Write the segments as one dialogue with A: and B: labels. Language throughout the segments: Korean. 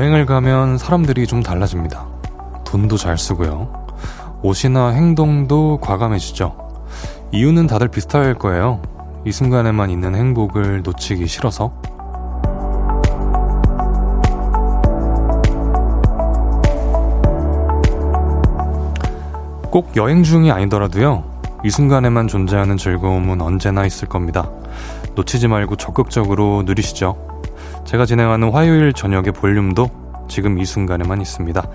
A: 여행을 가면 사람들이 좀 달라집니다. 돈도 잘 쓰고요. 옷이나 행동도 과감해지죠. 이유는 다들 비슷할 거예요. 이 순간에만 있는 행복을 놓치기 싫어서. 꼭 여행 중이 아니더라도요. 이 순간에만 존재하는 즐거움은 언제나 있을 겁니다. 놓치지 말고 적극적으로 누리시죠. 제가 진행하는 화요일 저녁의 볼륨도 지금 이 순간에만 있습니다.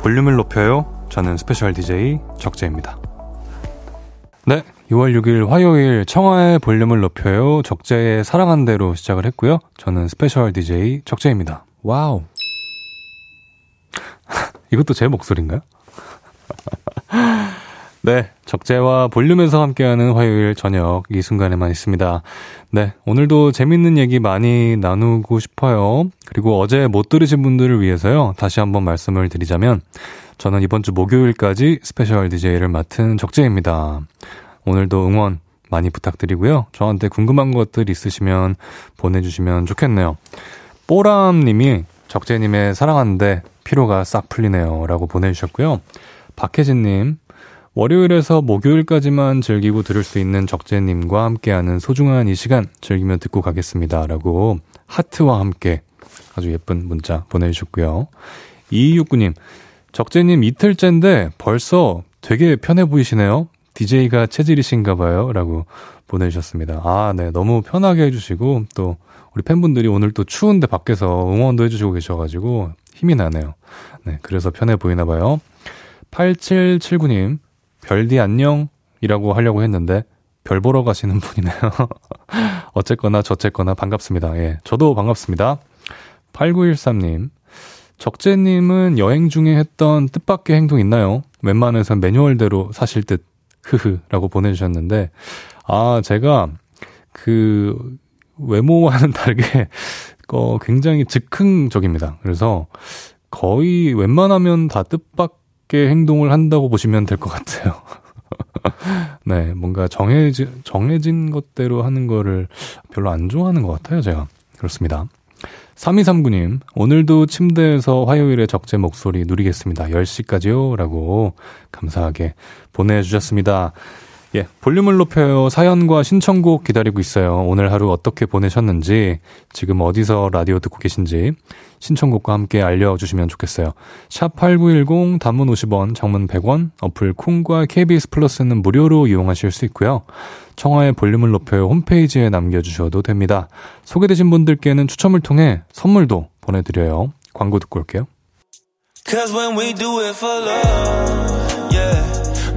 A: 볼륨을 높여요. 저는 special DJ 적재입니다. 네, 6월 6일 화요일 청하의 볼륨을 높여요. 적재의 사랑한대로 시작을 했고요. 저는 special DJ 적재입니다. 와우. 이것도 제 목소리인가요? 네, 적재와 볼륨에서 함께하는 화요일 저녁 이 순간에만 있습니다. 네, 오늘도 재밌는 얘기 많이 나누고 싶어요. 그리고 어제 못 들으신 분들을 위해서요. 다시 한번 말씀을 드리자면 저는 이번 주 목요일까지 스페셜 DJ를 맡은 적재입니다. 오늘도 응원 많이 부탁드리고요. 저한테 궁금한 것들 있으시면 보내주시면 좋겠네요. 뽀람님이 적재님의 사랑한대에 피로가 싹 풀리네요. 라고 보내주셨고요. 박혜진님, 월요일에서 목요일까지만 즐기고 들을 수 있는 적재님과 함께하는 소중한 이 시간 즐기며 듣고 가겠습니다. 라고 하트와 함께 아주 예쁜 문자 보내주셨고요. 2269님, 적재님 이틀째인데 벌써 되게 편해 보이시네요. DJ가 체질이신가 봐요. 라고 보내주셨습니다. 아, 네. 너무 편하게 해주시고, 또, 우리 팬분들이 오늘 또 추운데 밖에서 응원도 해주시고 계셔가지고 힘이 나네요. 네. 그래서 편해 보이나 봐요. 8779님, 별디 안녕이라고 하려고 했는데 별 보러 가시는 분이네요. 어쨌거나 저쨌거나 반갑습니다. 예. 저도 반갑습니다. 8913님. 적재님은 여행 중에 했던 뜻밖의 행동 있나요? 웬만해선 매뉴얼대로 사실 듯, 흐흐 라고 보내주셨는데, 아, 제가 그 외모와는 다르게, 어, 굉장히 즉흥적입니다. 그래서 거의 웬만하면 다 뜻밖 맞게 행동을 한다고 보시면 될 것 같아요. 네, 뭔가 정해진, 정해진 것대로 하는 거를 별로 안 좋아하는 것 같아요, 제가. 그렇습니다. 3239님, 오늘도 침대에서 화요일에 적재 목소리 누리겠습니다. 10시까지요? 라고 감사하게 보내주셨습니다. 예, 볼륨을 높여요. 사연과 신청곡 기다리고 있어요. 오늘 하루 어떻게 보내셨는지, 지금 어디서 라디오 듣고 계신지, 신청곡과 함께 알려주시면 좋겠어요. 샵 8910, 단문 50원, 장문 100원, 어플 콩과 KBS 플러스는 무료로 이용하실 수 있고요. 청하의 볼륨을 높여요. 홈페이지에 남겨주셔도 됩니다. 소개되신 분들께는 추첨을 통해 선물도 보내드려요. 광고 듣고 올게요.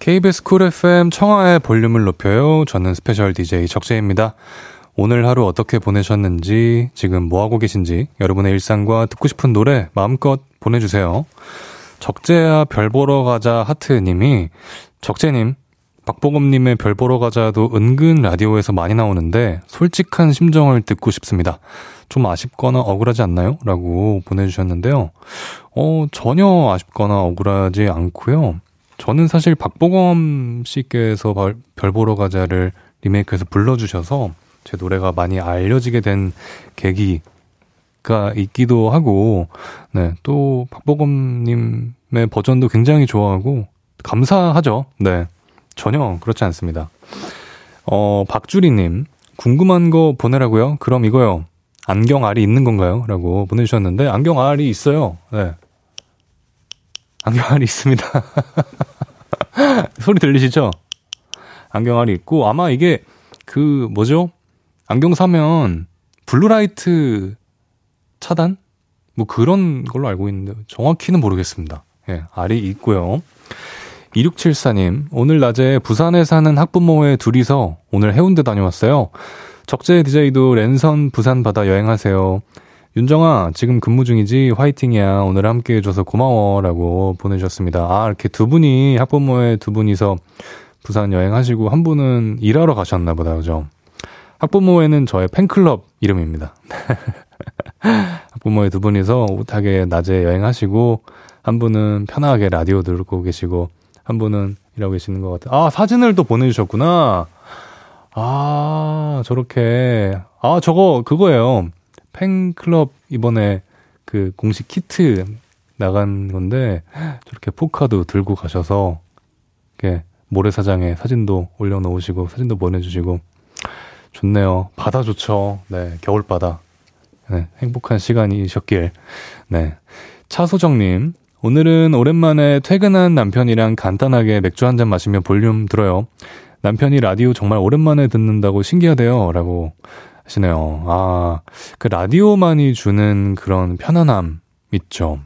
A: KBS 쿨 FM 청하의 볼륨을 높여요. 저는 special DJ 적재입니다. 오늘 하루 어떻게 보내셨는지, 지금 뭐하고 계신지, 여러분의 일상과 듣고 싶은 노래 마음껏 보내주세요. 적재야 별 보러 가자 하트님이, 적재님, 박보검님의 별 보러 가자도 은근 라디오에서 많이 나오는데, 솔직한 심정을 듣고 싶습니다. 좀 아쉽거나 억울하지 않나요? 라고 보내주셨는데요. 어, 전혀 아쉽거나 억울하지 않고요. 저는 사실 박보검 씨께서 별 보러 가자를 리메이크해서 불러주셔서 제 노래가 많이 알려지게 된 계기가 있기도 하고, 네, 또 박보검님의 버전도 굉장히 좋아하고, 감사하죠. 네. 전혀 그렇지 않습니다. 어, 박주리님, 궁금한 거 보내라고요? 그럼 이거요. 안경 알이 있는 건가요? 라고 보내주셨는데, 안경 알이 있어요. 네. 안경 알이 있습니다. 소리 들리시죠? 안경 알이 있고, 아마 이게 그, 뭐죠? 안경 사면 블루라이트 차단? 뭐 그런 걸로 알고 있는데, 정확히는 모르겠습니다. 예, 알이 있고요. 2674님, 오늘 낮에 부산에 사는 학부모의 둘이서 오늘 해운대 다녀왔어요. 적재 DJ도 랜선 부산 바다 여행하세요. 윤정아, 지금 근무 중이지? 화이팅이야. 오늘 함께 해줘서 고마워. 라고 보내주셨습니다. 아, 이렇게 두 분이, 학부모의 두 분이서 부산 여행하시고, 한 분은 일하러 가셨나 보다. 그죠? 학부모에는 저의 팬클럽 이름입니다. 학부모의 두 분이서 오붓하게 낮에 여행하시고, 한 분은 편하게 라디오 들고 계시고, 한 분은 일하고 계시는 것 같아요. 아, 사진을 또 보내주셨구나. 아, 저렇게. 아, 저거, 그거예요. 팬클럽 이번에 그 공식 키트 나간 건데 저렇게 포카도 들고 가셔서 이렇게 모래사장에 사진도 올려놓으시고 사진도 보내주시고 좋네요. 바다 좋죠. 네, 겨울 바다. 네, 행복한 시간이셨길. 네. 차소정님, 오늘은 오랜만에 퇴근한 남편이랑 간단하게 맥주 한 잔 마시며 볼륨 들어요. 남편이 라디오 정말 오랜만에 듣는다고 신기하대요. 라고 하 시네요. 아, 그 라디오만이 주는 그런 편안함 있죠.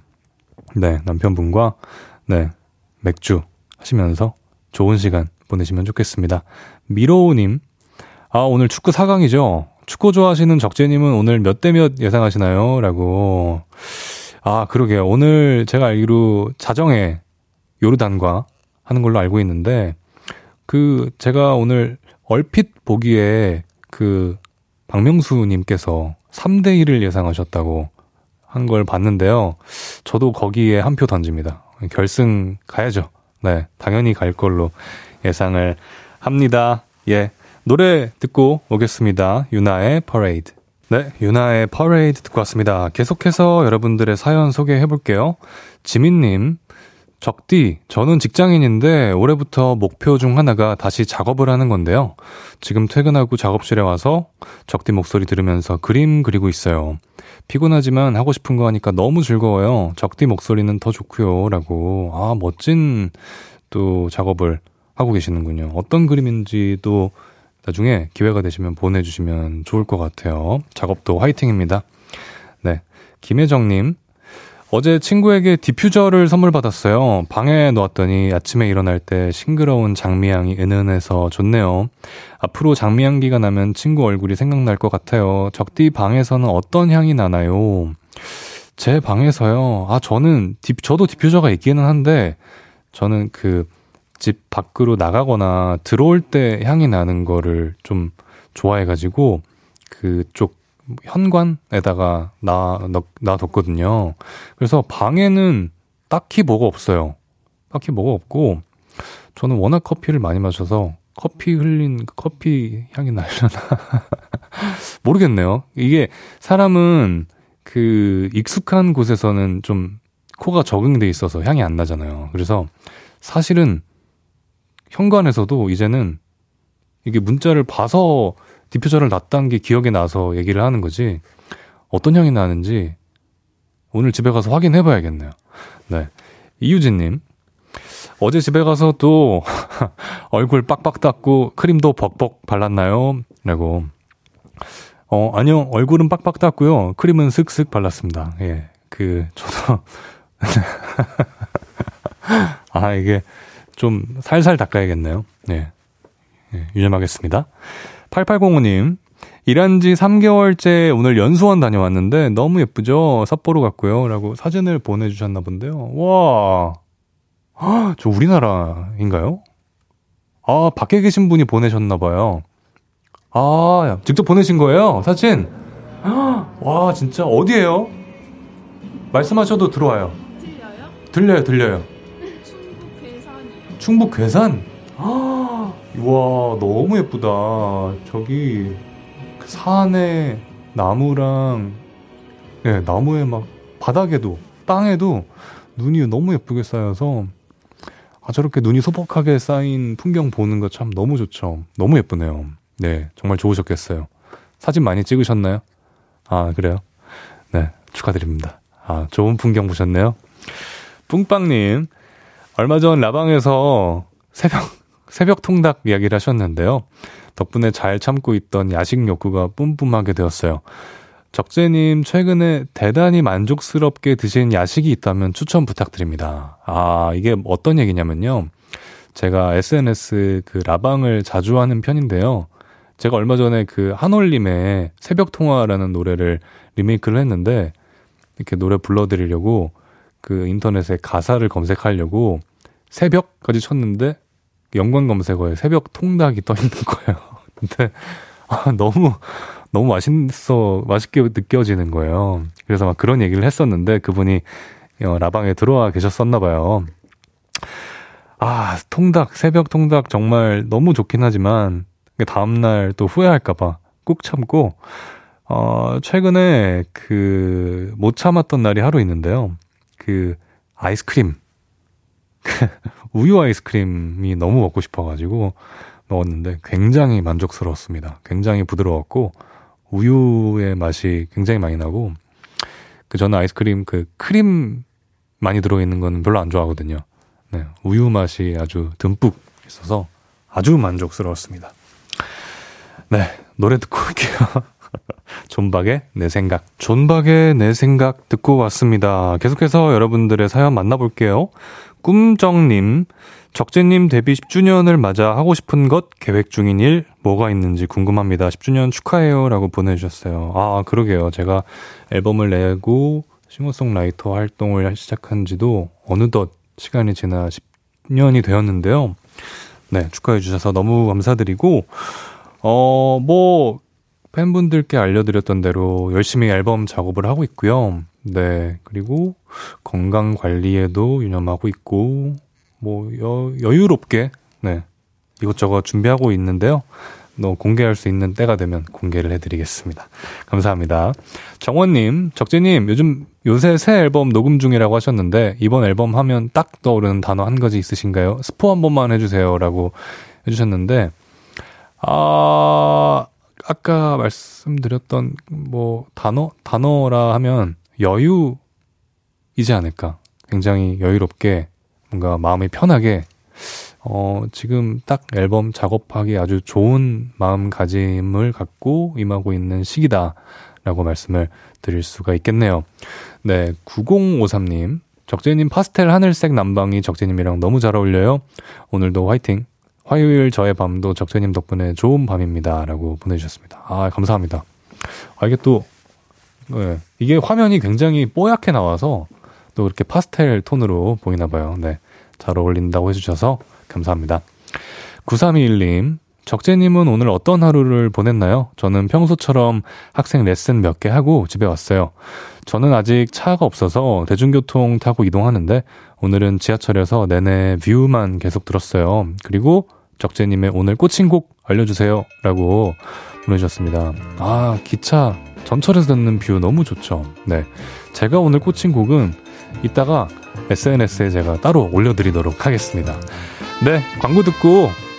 A: 네, 남편분과, 네, 맥주 하시면서 좋은 시간 보내시면 좋겠습니다. 미로우님, 아, 오늘 축구 4강이죠? 축구 좋아하시는 적재님은 오늘 몇 대 몇 예상하시나요? 라고. 아, 그러게요. 오늘 제가 알기로 자정에 요르단과 하는 걸로 알고 있는데, 그, 제가 오늘 얼핏 보기에 그 박명수님께서 3대1을 예상하셨다고 한 걸 봤는데요. 저도 거기에 한 표 던집니다. 결승 가야죠. 네, 당연히 갈 걸로 예상을 합니다. 예. 노래 듣고 오겠습니다. 유나의 퍼레이드. 네, 유나의 퍼레이드 듣고 왔습니다. 계속해서 여러분들의 사연 소개해 볼게요. 지민님, 적디, 저는 직장인인데 올해부터 목표 중 하나가 다시 작업을 하는 건데요. 지금 퇴근하고 작업실에 와서 적디 목소리 들으면서 그림 그리고 있어요. 피곤하지만 하고 싶은 거 하니까 너무 즐거워요. 적디 목소리는 더 좋고요. 라고. 아, 멋진 또 작업을 하고 계시는군요. 어떤 그림인지도 나중에 기회가 되시면 보내주시면 좋을 것 같아요. 작업도 화이팅입니다. 네. 김혜정님, 어제 친구에게 디퓨저를 선물 받았어요. 방에 놓았더니 아침에 일어날 때 싱그러운 장미향이 은은해서 좋네요. 앞으로 장미향기가 나면 친구 얼굴이 생각날 것 같아요. 적디 방에서는 어떤 향이 나나요? 제 방에서요. 아, 저는 디, 저도 디퓨저가 있기는 한데 저는 그 집 밖으로 나가거나 들어올 때 향이 나는 거를 좀 좋아해가지고 그쪽 현관에다가 놔, 놔뒀거든요. 그래서 방에는 딱히 뭐가 없어요. 딱히 뭐가 없고, 저는 워낙 커피를 많이 마셔서 커피 흘린 그 커피 향이 나려나? 모르겠네요. 이게 사람은 그 익숙한 곳에서는 좀 코가 적응돼 있어서 향이 안 나잖아요. 그래서 사실은 현관에서도 이제는 이게 문자를 봐서 디퓨저를 놨다는 게 기억에 나서 얘기를 하는 거지. 어떤 향이 나는지 오늘 집에 가서 확인해 봐야겠네요. 네. 이유진 님. 어제 집에 가서 또 얼굴 빡빡 닦고 크림도 벅벅 발랐나요? 라고. 어, 아니요. 얼굴은 빡빡 닦고요. 크림은 슥슥 발랐습니다. 예. 그, 저도. 아, 이게 좀 살살 닦아야겠네요. 네. 예, 유념하겠습니다. 8805님, 일한 지 3개월째 오늘 연수원 다녀왔는데 너무 예쁘죠? 삿포로 갔고요. 라고 사진을 보내주셨나 본데요. 와, 헉, 저 우리나라인가요? 아, 밖에 계신 분이 보내셨나봐요. 아, 직접 보내신 거예요? 사진? 와, 진짜 어디에요? 말씀하셔도 들어와요. 들려요? 들려요, 들려요.
B: 충북 괴산이요.
A: 충북 괴산? 와 너무 예쁘다. 저기 그 산에 나무랑 네, 나무에 막 바닥에도 땅에도 눈이 너무 예쁘게 쌓여서 아 저렇게 눈이 소복하게 쌓인 풍경 보는 거 참 너무 좋죠. 너무 예쁘네요. 네, 정말 좋으셨겠어요. 사진 많이 찍으셨나요? 아 그래요? 네, 축하드립니다. 아 좋은 풍경 보셨네요. 뿡빵님 얼마 전 라방에서 새벽 새벽 통닭 이야기를 하셨는데요. 덕분에 잘 참고 있던 야식 욕구가 뿜뿜하게 되었어요. 적재님, 최근에 대단히 만족스럽게 드신 야식이 있다면 추천 부탁드립니다. 아, 이게 어떤 얘기냐면요. 제가 SNS 그 라방을 자주 하는 편인데요. 제가 얼마 전에 그 한올림의 새벽 통화라는 노래를 리메이크를 했는데 이렇게 노래 불러드리려고 그 인터넷에 가사를 검색하려고 새벽까지 쳤는데 연관 검색어에 새벽 통닭이 떠 있는 거예요. 근데 아, 너무 너무 맛있어 맛있게 느껴지는 거예요. 그래서 막 그런 얘기를 했었는데 그분이 어, 라방에 들어와 계셨었나 봐요. 아 통닭 새벽 통닭 정말 너무 좋긴 하지만 다음 날 또 후회할까봐 꾹 참고 어 최근에 그 못 참았던 날이 하루 있는데요. 그 아이스크림 우유 아이스크림이 너무 먹고 싶어가지고 먹었는데 굉장히 만족스러웠습니다. 굉장히 부드러웠고 우유의 맛이 굉장히 많이 나고 그 저는 아이스크림 그 크림 많이 들어있는 건 별로 안 좋아하거든요. 네, 우유 맛이 아주 듬뿍 있어서 아주 만족스러웠습니다. 네, 노래 듣고 올게요. 존박의 내 생각. 존박의 내 생각 듣고 왔습니다. 계속해서 여러분들의 사연 만나볼게요. 꿈정님, 적재님 데뷔 10주년을 맞아 하고 싶은 것, 계획 중인 일, 뭐가 있는지 궁금합니다. 10주년 축하해요. 라고 보내주셨어요. 아, 그러게요. 제가 앨범을 내고 싱어송라이터 활동을 시작한 지도 어느덧 시간이 지나 10년이 되었는데요. 네, 축하해 주셔서 너무 감사드리고, 어, 뭐, 팬분들께 알려드렸던 대로 열심히 앨범 작업을 하고 있고요. 네. 그리고 건강 관리에도 유념하고 있고, 뭐, 여, 여유롭게, 네. 이것저것 준비하고 있는데요. 너 공개할 수 있는 때가 되면 공개를 해드리겠습니다. 감사합니다. 정원님, 적재님, 요즘 요새 새 앨범 녹음 중이라고 하셨는데, 이번 앨범 하면 딱 떠오르는 단어 한 가지 있으신가요? 스포 한 번만 해주세요. 라고 해주셨는데, 아, 아까 말씀드렸던 뭐 단어 단어라 하면 여유이지 않을까. 굉장히 여유롭게 뭔가 마음이 편하게 어 지금 딱 앨범 작업하기 아주 좋은 마음가짐을 갖고 임하고 있는 시기다라고 말씀을 드릴 수가 있겠네요. 네, 9053님. 적재님 파스텔 하늘색 남방이 적재님이랑 너무 잘 어울려요. 오늘도 화이팅 화요일 저의 밤도 적재님 덕분에 좋은 밤입니다. 라고 보내주셨습니다. 아, 감사합니다. 아, 이게 또, 네, 이게 화면이 굉장히 뽀얗게 나와서 또 그렇게 파스텔 톤으로 보이나 봐요. 네. 잘 어울린다고 해주셔서 감사합니다. 9321님, 적재님은 오늘 어떤 하루를 보냈나요? 저는 평소처럼 학생 레슨 몇 개 하고 집에 왔어요. 저는 아직 차가 없어서 대중교통 타고 이동하는데 오늘은 지하철에서 내내 뷰만 계속 들었어요. 그리고 적재님의 오늘 꽂힌 곡 알려주세요. 라고 보내주셨습니다. 아, 기차 전철에서 듣는 볼륨 너무 좋죠. 네. 제가 오늘 꽂힌 곡은 이따가 SNS에 제가 따로 올려드리도록 하겠습니다. 네. 광고 듣고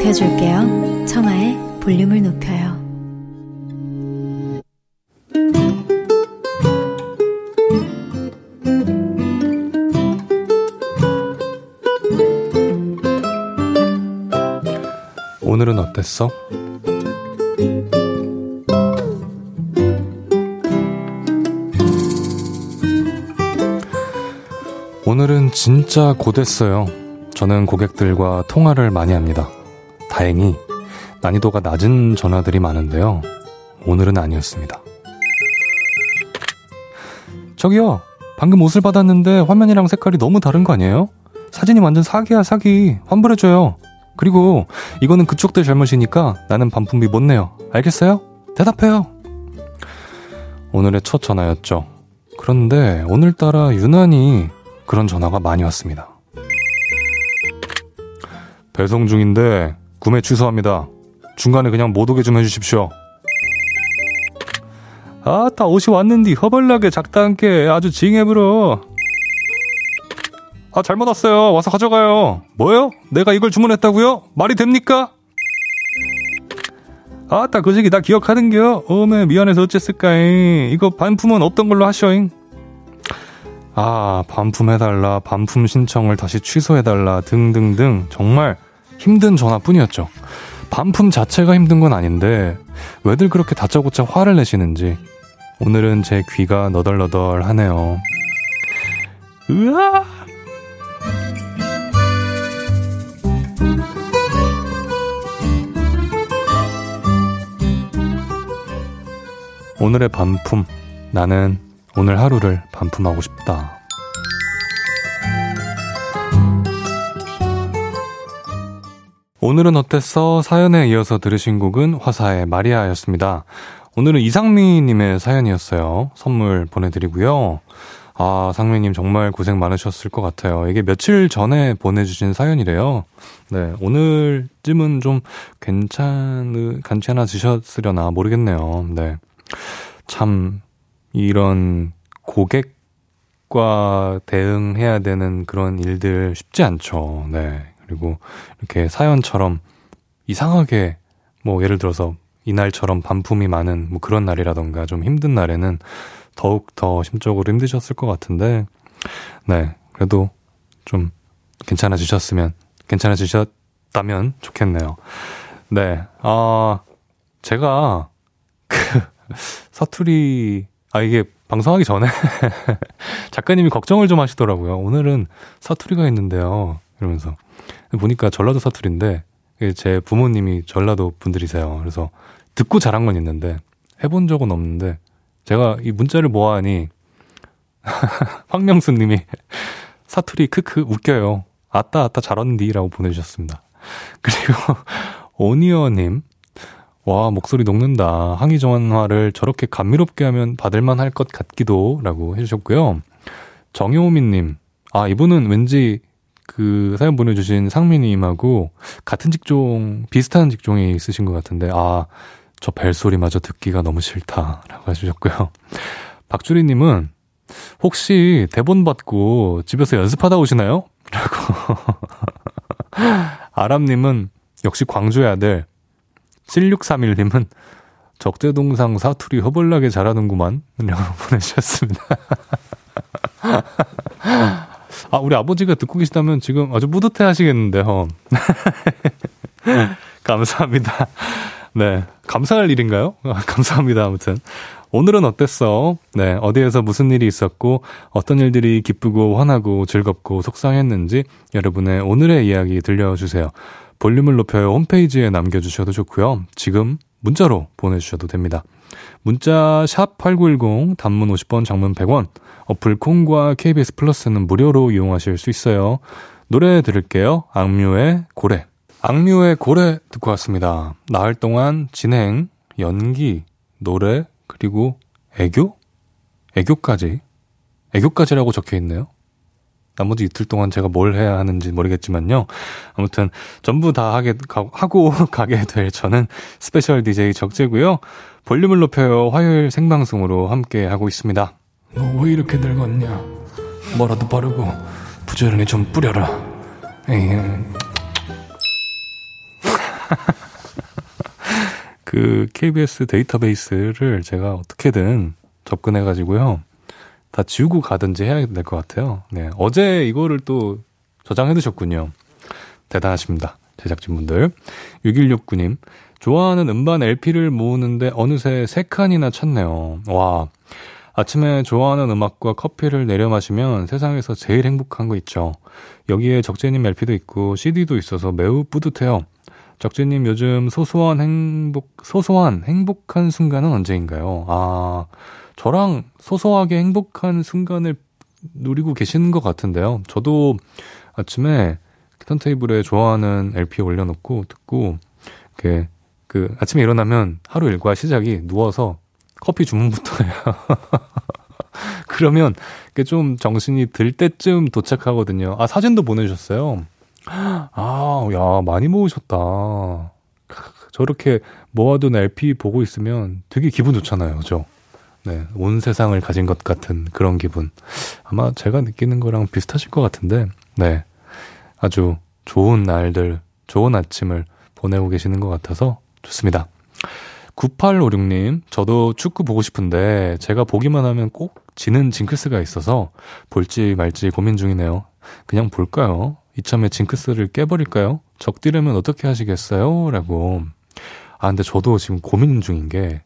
C: 높여줄게요. 청하의 볼륨을 높여요.
A: 오늘은 어땠어? 오늘은 진짜 고됐어요. 저는 고객들과 통화를 많이 합니다. 다행히 난이도가 낮은 전화들이 많은데요. 오늘은 아니었습니다. 저기요, 방금 옷을 받았는데 화면이랑 색깔이 너무 다른 거 아니에요? 사진이 완전 사기야, 사기. 환불해줘요. 그리고 이거는 그쪽들 잘못이니까 나는 반품비 못 내요. 알겠어요? 대답해요. 오늘의 첫 전화였죠. 그런데 오늘따라 유난히 그런 전화가 많이 왔습니다. 배송 중인데 구매 취소합니다. 중간에 그냥 못 오게 좀 해주십시오. 아, 다 옷이 왔는디 허벌나게 작다 않게 아주 징해불어. 아, 아, 잘못 왔어요. 와서 가져가요. 뭐요? 내가 이걸 주문했다고요? 말이 됩니까? 아따, 그 시기 나 기억하는겨? 어메, 미안해서 어쨌을까잉. 이거 반품은 없던 걸로 하셔잉. 아, 반품해달라, 반품 신청을 다시 취소해달라, 등등등. 정말 힘든 전화뿐이었죠. 반품 자체가 힘든 건 아닌데, 왜들 그렇게 다짜고짜 화를 내시는지. 오늘은 제 귀가 너덜너덜 하네요. 으아! 오늘의 반품. 나는 오늘 하루를 반품하고 싶다. 오늘은 어땠어? 사연에 이어서 들으신 곡은 화사의 마리아였습니다. 오늘은 이상미님의 사연이었어요. 선물 보내드리고요. 아, 상미님 정말 고생 많으셨을 것 같아요. 이게 며칠 전에 보내주신 사연이래요. 네, 오늘쯤은 좀 괜찮, 괜찮아지셨으려나 모르겠네요. 네. 참, 이런 고객과 대응해야 되는 그런 일들 쉽지 않죠. 네. 그리고 이렇게 사연처럼 이상하게 뭐 예를 들어서 이날처럼 반품이 많은 뭐 그런 날이라던가 좀 힘든 날에는 더욱 더 심적으로 힘드셨을 것 같은데, 네. 그래도 좀 괜찮아지셨으면, 괜찮아지셨다면 좋겠네요. 네. 아, 제가 그 사투리, 아, 이게 방송하기 전에 작가님이 걱정을 좀 하시더라고요. 오늘은 사투리가 있는데요. 이러면서. 보니까 전라도 사투리인데, 제 부모님이 전라도 분들이세요. 그래서 듣고 자란 건 있는데, 해본 적은 없는데, 제가 이 문자를 모아하니 황명수 님이 사투리 크크 웃겨요. 아따 아따 잘왔는디라고 보내주셨습니다. 그리고 오니어 님. 와, 목소리 녹는다. 항의전화를 저렇게 감미롭게 하면 받을만 할 것 같기도 라고 해주셨고요. 정효민 님. 아, 이분은 왠지 그 사연 보내주신 상민님하고 같은 직종, 비슷한 직종에 있으신 것 같은데, 아, 저 벨소리마저 듣기가 너무 싫다라고 해주셨고요. 박주리님은 혹시 대본 받고 집에서 연습하다 오시나요? 라고. 아람님은 역시 광주의 아들. 7631님은 적재동상 사투리 허벌나게 잘하는구만. 라고 보내주셨습니다. 아, 우리 아버지가 듣고 계시다면 지금 아주 뿌듯해 하시겠는데요. 감사합니다. 네. 감사할 일인가요? 감사합니다. 아무튼. 오늘은 어땠어? 네. 어디에서 무슨 일이 있었고, 어떤 일들이 기쁘고, 화나고, 즐겁고, 속상했는지 여러분의 오늘의 이야기 들려주세요. 볼륨을 높여요. 홈페이지에 남겨주셔도 좋고요. 지금 문자로 보내주셔도 됩니다. 문자 샵 8910 단문 50원 장문 100원 어플 콩과 KBS 플러스는 무료로 이용하실 수 있어요. 노래 들을게요. 악뮤의 고래. 악뮤의 고래 듣고 왔습니다. 나흘 동안 진행, 연기, 노래, 그리고 애교? 애교까지. 애교까지라고 적혀 있네요. 나머지 이틀 동안 제가 뭘 해야 하는지 모르겠지만요. 아무튼 전부 다 하게 하고 가게 될 저는 스페셜 DJ 적재고요. 볼륨을 높여요 화요일 생방송으로 함께 하고 있습니다. 너 왜 이렇게 늙었냐? 뭐라도 바르고 부지런히 좀 뿌려라. 에이. 그 KBS 데이터베이스를 제가 어떻게든 접근해가지고요. 다 지우고 가든지 해야 될 것 같아요. 네. 어제 이거를 또 저장해 두셨군요. 대단하십니다. 제작진분들. 6169님. 좋아하는 음반 LP를 모으는데 어느새 3칸이나 찼네요. 와. 아침에 좋아하는 음악과 커피를 내려 마시면 세상에서 제일 행복한 거 있죠. 여기에 적재님 LP도 있고 CD도 있어서 매우 뿌듯해요. 적재님 요즘 소소한 행복, 소소한 행복한 순간은 언제인가요? 아, 저랑 소소하게 행복한 순간을 누리고 계시는 것 같은데요. 저도 아침에 턴테이블에 좋아하는 LP 올려놓고 듣고, 그, 그, 아침에 일어나면 하루 일과 시작이 누워서 커피 주문부터 해요. 그러면 좀 정신이 들 때쯤 도착하거든요. 아, 사진도 보내주셨어요. 아, 야, 많이 모으셨다. 저렇게 모아둔 LP 보고 있으면 되게 기분 좋잖아요. 그죠? 네, 온 세상을 가진 것 같은 그런 기분. 아마 제가 느끼는 거랑 비슷하실 것 같은데, 네. 아주 좋은 날들, 좋은 아침을 보내고 계시는 것 같아서 좋습니다. 9856님, 저도 축구 보고 싶은데 제가 보기만 하면 꼭 지는 징크스가 있어서 볼지 말지 고민 중이네요. 그냥 볼까요? 이참에 징크스를 깨버릴까요? 적디려면 어떻게 하시겠어요? 라고. 아, 근데 저도 지금 고민 중인 게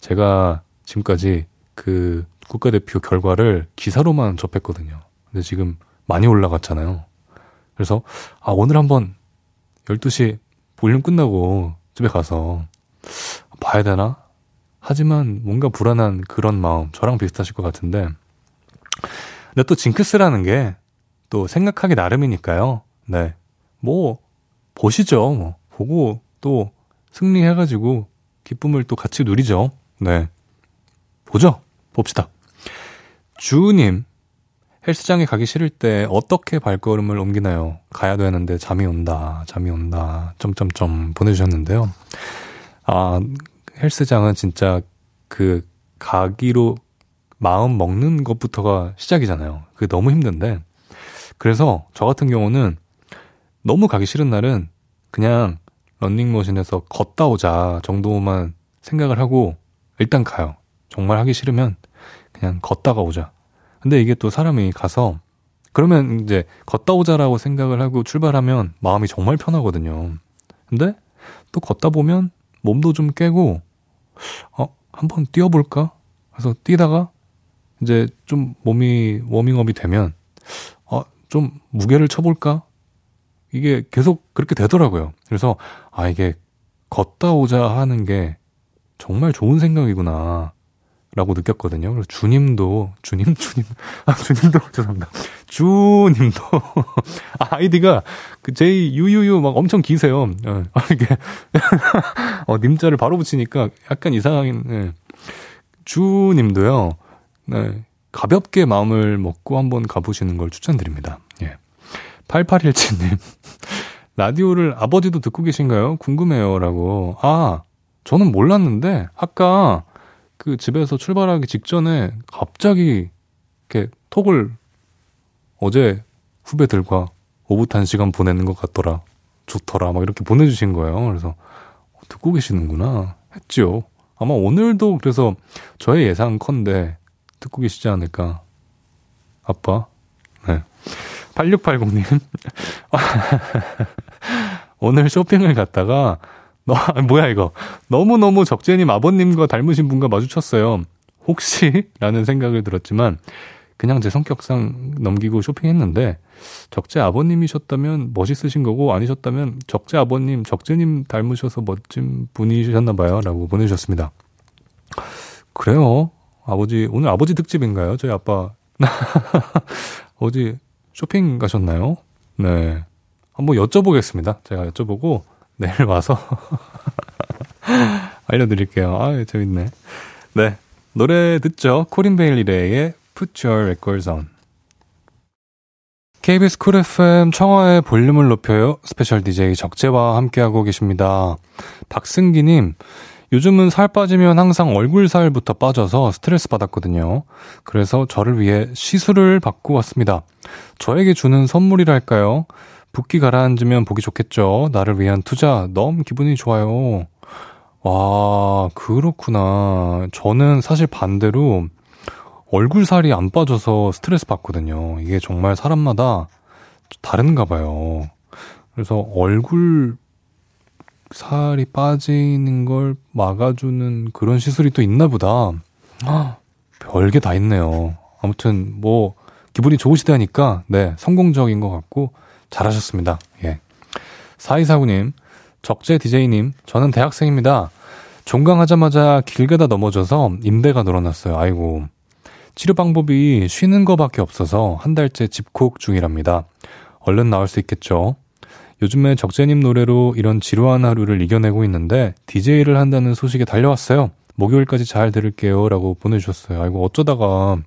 A: 제가 지금까지 그 국가대표 결과를 기사로만 접했거든요. 근데 지금 많이 올라갔잖아요. 그래서, 아, 오늘 한번 12시 볼륨 끝나고 집에 가서 봐야 되나? 하지만 뭔가 불안한 그런 마음, 저랑 비슷하실 것 같은데. 근데 또 징크스라는 게 또 생각하기 나름이니까요. 네. 뭐, 보시죠. 뭐, 보고 또 승리해가지고 기쁨을 또 같이 누리죠. 네. 보죠. 봅시다. 주님, 헬스장에 가기 싫을 때 어떻게 발걸음을 옮기나요? 가야 되는데 잠이 온다, 잠이 온다, 점점점 보내주셨는데요. 아, 헬스장은 진짜 그 가기로 마음 먹는 것부터가 시작이잖아요. 그게 너무 힘든데. 그래서 저 같은 경우는 너무 가기 싫은 날은 그냥 런닝머신에서 걷다 오자 정도만 생각을 하고 일단 가요. 정말 하기 싫으면 그냥 걷다가 오자. 근데 이게 또 사람이 가서 그러면 이제 걷다 오자라고 생각을 하고 출발하면 마음이 정말 편하거든요. 근데 또 걷다 보면 몸도 좀 깨고 어 한번 뛰어볼까? 그래서 뛰다가 이제 좀 몸이 워밍업이 되면 어 좀 무게를 쳐볼까? 이게 계속 그렇게 되더라고요. 그래서 아 이게 걷다 오자 하는 게 정말 좋은 생각이구나. 라고 느꼈거든요. 그래서 주님도, 주님, 주님, 아, 주님도, 죄송합니다. 주님도, 아, 아이디가, 그, JUUU 막 엄청 기세요. 어, 아, 이게, 어, 님자를 바로 붙이니까 약간 이상하긴, 네. 주님도요, 네. 가볍게 마음을 먹고 한번 가보시는 걸 추천드립니다. 예. 8817님. 라디오를 아버지도 듣고 계신가요? 궁금해요. 라고. 아, 저는 몰랐는데, 아까 그 집에서 출발하기 직전에 갑자기 이렇게 톡을 어제 후배들과 오붓한 시간 보내는 것 같더라. 좋더라. 막 이렇게 보내주신 거예요. 그래서 듣고 계시는구나. 했죠. 아마 오늘도 그래서 저의 예상 컨대 듣고 계시지 않을까. 아빠. 네. 8680님. 오늘 쇼핑을 갔다가 너, 뭐야 이거. 너무너무 적재님 아버님과 닮으신 분과 마주쳤어요. 혹시? 라는 생각을 들었지만 그냥 제 성격상 넘기고 쇼핑했는데 적재 아버님이셨다면 멋있으신 거고 아니셨다면 적재 아버님, 적재님 닮으셔서 멋진 분이셨나 봐요. 라고 보내주셨습니다. 그래요. 아버지, 오늘 아버지 특집인가요? 저희 아빠. 어디 쇼핑 가셨나요? 네. 한번 여쭤보겠습니다. 제가 여쭤보고 내일 와서 알려드릴게요. 아, 재밌네. 네. 노래 듣죠? 코린 베일리 래의 Put Your Records On. KBS 쿨 FM 청하의 볼륨을 높여요. 스페셜 DJ 적재와 함께하고 계십니다. 박승기님, 요즘은 살 빠지면 항상 얼굴 살부터 빠져서 스트레스 받았거든요. 그래서 저를 위해 시술을 받고 왔습니다. 저에게 주는 선물이랄까요? 붓기 가라앉으면 보기 좋겠죠. 나를 위한 투자. 너무 기분이 좋아요. 와, 그렇구나. 저는 사실 반대로 얼굴 살이 안 빠져서 스트레스 받거든요. 이게 정말 사람마다 다른가 봐요. 그래서 얼굴 살이 빠지는 걸 막아주는 그런 시술이 또 있나 보다. 별게 다 있네요. 아무튼 뭐 기분이 좋으시다니까 네 성공적인 것 같고 잘하셨습니다. 예. 4249님, 적재 DJ님, 저는 대학생입니다. 종강하자마자 길 가다 넘어져서 인대가 늘어났어요. 아이고. 치료 방법이 쉬는 거밖에 없어서 한 달째 집콕 중이랍니다. 얼른 나올 수 있겠죠? 요즘에 적재님 노래로 이런 지루한 하루를 이겨내고 있는데 DJ를 한다는 소식에 달려왔어요. 목요일까지 잘 들을게요. 라고 보내주셨어요. 아이고, 어쩌다가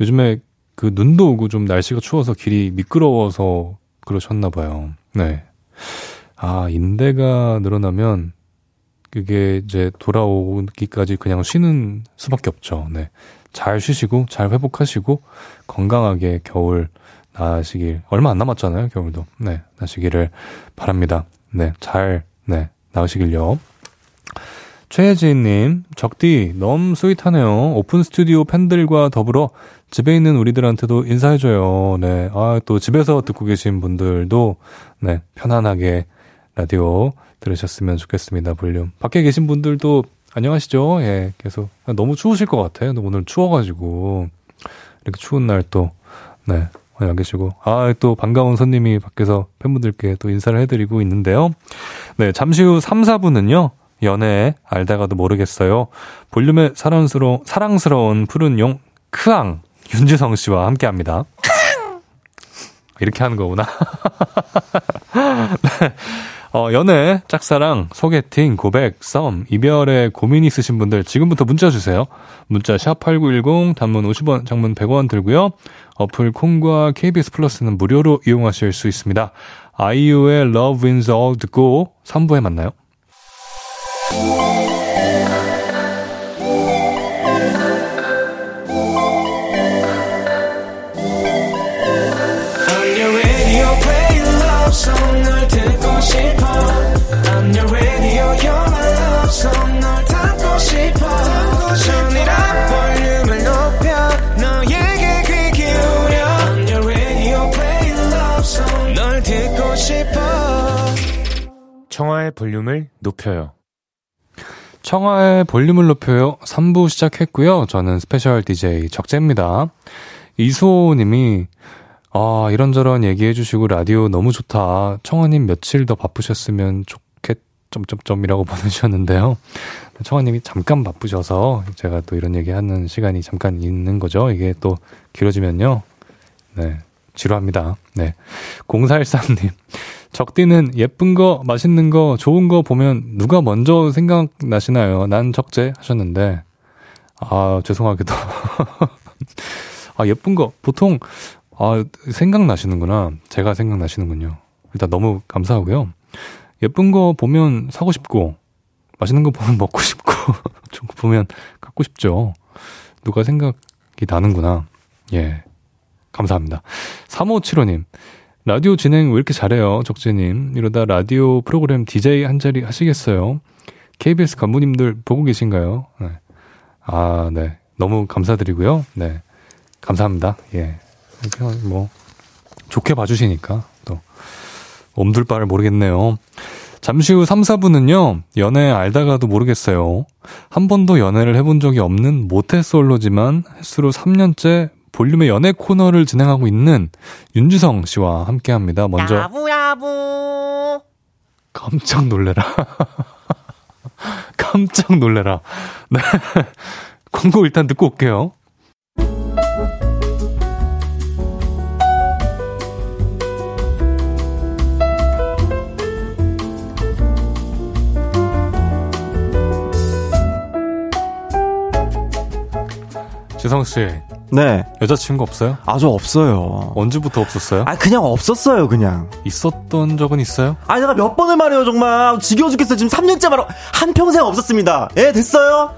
A: 요즘에 그 눈도 오고 좀 날씨가 추워서 길이 미끄러워서 그러셨나 봐요. 네. 아, 인대가 늘어나면 그게 이제 돌아오기까지 그냥 쉬는 수밖에 없죠. 네. 잘 쉬시고 잘 회복하시고 건강하게 겨울 나시길, 얼마 안 남았잖아요, 겨울도. 네, 나시기를 바랍니다. 네, 잘, 네, 나으시길요. 최혜진님, 적디, 너무 sweet하네요. 오픈 스튜디오 팬들과 더불어 집에 있는 우리들한테도 인사해줘요. 네. 아, 또 집에서 듣고 계신 분들도, 네, 편안하게 라디오 들으셨으면 좋겠습니다. 볼륨. 밖에 계신 분들도 안녕하시죠? 예, 계속. 너무 추우실 것 같아요. 오늘 추워가지고. 이렇게 추운 날 또, 네, 와 계시고. 아, 또 반가운 손님이 밖에서 팬분들께 또 인사를 해드리고 있는데요. 네, 잠시 후 3, 4분은요. 연애 알다가도 모르겠어요. 볼륨의 사랑스러운, 사랑스러운 푸른 용, 크앙, 윤지성 씨와 함께 합니다. 이렇게 하는 거구나. 네. 어, 연애, 짝사랑, 소개팅, 고백, 썸, 이별에 고민 있으신 분들 지금부터 문자 주세요. 문자 샵8910 단문 50원, 장문 100원 들고요. 어플 콩과 KBS 플러스는 무료로 이용하실 수 있습니다. 아이유의 Love Wins All 듣고 3부에 만나요.
D: 청하의 볼륨을 높여요.
A: 청하의 볼륨을 높여요. 3부 시작했고요. 저는 스페셜 DJ 적재입니다. 이소님이 아 이런저런 얘기해 주시고 라디오 너무 좋다. 청하님 며칠 더 바쁘셨으면 좋겠 점점점이라고 보내주셨는데요. 청하님이 잠깐 바쁘셔서 제가 또 이런 얘기 하는 시간이 잠깐 있는 거죠. 이게 또 길어지면요. 네 지루합니다. 네 0413님 적디는 예쁜 거, 맛있는 거, 좋은 거 보면 누가 먼저 생각나시나요? 난 적재 하셨는데, 아, 죄송하게도. 아, 예쁜 거, 보통, 아, 생각나시는구나. 제가 생각나시는군요. 일단 너무 감사하고요. 예쁜 거 보면 사고 싶고, 맛있는 거 보면 먹고 싶고, 좋은 거 보면 갖고 싶죠. 누가 생각이 나는구나. 예. 감사합니다. 3575님. 라디오 진행 왜 이렇게 잘해요, 적재님? 이러다 라디오 프로그램 DJ 한 자리 하시겠어요? KBS 간부님들 보고 계신가요? 네. 아, 네. 너무 감사드리고요. 네. 감사합니다. 예. 뭐, 좋게 봐주시니까, 또, 엄둘 바를 모르겠네요. 잠시 후 3, 4분은요, 연애 알다가도 모르겠어요. 한 번도 연애를 해본 적이 없는 모태솔로지만, 횟수로 3년째 볼륨의 연애 코너를 진행하고 있는 윤주성 씨와 함께 합니다. 먼저. 야부야부. 깜짝 놀래라. 깜짝 놀래라. 네. 광고 일단 듣고 올게요. 지성 씨.
E: 네.
A: 여자친구 없어요?
E: 아주 없어요.
A: 언제부터 없었어요?
E: 아, 그냥 없었어요, 그냥.
A: 있었던 적은 있어요?
E: 아, 내가 몇 번을 말해요, 정말. 지겨워 죽겠어요. 지금 3년째 말하 한평생 없었습니다. 예, 됐어요?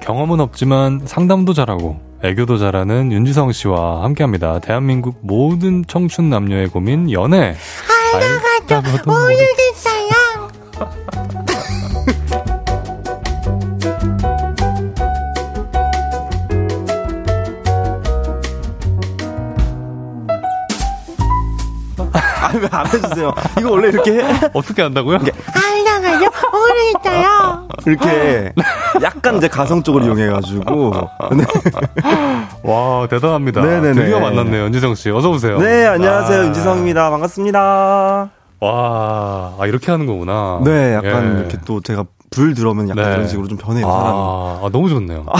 A: 경험은 없지만 상담도 잘하고 애교도 잘하는 윤지성 씨와 함께 합니다. 대한민국 모든 청춘 남녀의 고민, 연애.
F: 알다가도 모르겠어요.
E: 왜안 해주세요? 이거 원래 이렇게 해?
A: 어떻게 한다고요?
F: 알다가요? 모르겠어요.
E: 이렇게 약간 이제 가성적으로 이용해가지고. 네.
A: 와 대단합니다. 네네네. 드디어 만났네요, 윤지성 씨. 어서 오세요.
E: 네, 안녕하세요, 아. 윤지성입니다. 반갑습니다.
A: 와, 아, 이렇게 하는 거구나.
E: 네, 약간 예. 이렇게 또 제가 불 들어오면 약간 네. 이런 식으로 좀 변해요, 아, 사람이.
A: 아, 너무 좋네요. 아.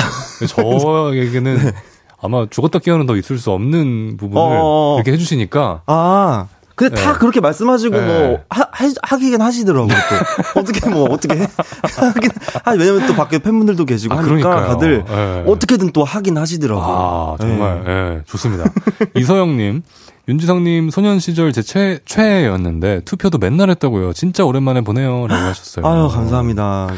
A: 저에게는 네. 아마 죽었다 깨어는 더 있을 수 없는 부분을 어 이렇게 해주시니까.
E: 아. 근데 네. 다 그렇게 말씀하시고 뭐 네. 뭐 하, 하 기긴 하시더라고요. 또 어떻게 뭐 어떻게 하긴 하 왜냐면 또 밖에 팬분들도 계시고 아, 하니까 그러니까요. 다들 네. 어떻게든 또 하긴 하시더라고요.
A: 아 정말 네. 예, 좋습니다. 이서영님. 윤지성님 소년 시절 제 최, 최애였는데 투표도 맨날 했다고요. 진짜 오랜만에 보내요. 라고 하셨어요.
E: 아유, 감사합니다.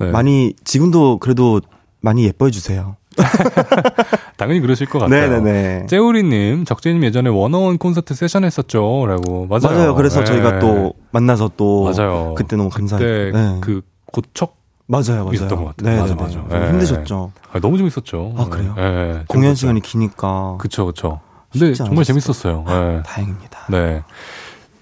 E: 네. 많이, 지금도 그래도 많이 예뻐해 주세요.
A: 당연히 그러실 것 같아요.
E: 네네네.
A: 째우리님, 적재님 예전에 원어원 콘서트 세션 했었죠. 라고. 맞아요.
E: 맞아요. 그래서 네. 저희가 또 만나서 또.
A: 맞아요.
E: 그때 너무 감사해요.
A: 네. 그 고척
E: 맞아요, 맞아요.
A: 있었던 것 같아요. 네, 맞아, 맞아.
E: 네. 힘드셨죠.
A: 아, 너무 재밌었죠.
E: 아, 그래요? 네. 공연 시간이 기니까.
A: 그쵸, 그쵸. 근데 정말 재밌었어요. 네.
E: 다행입니다.
A: 네.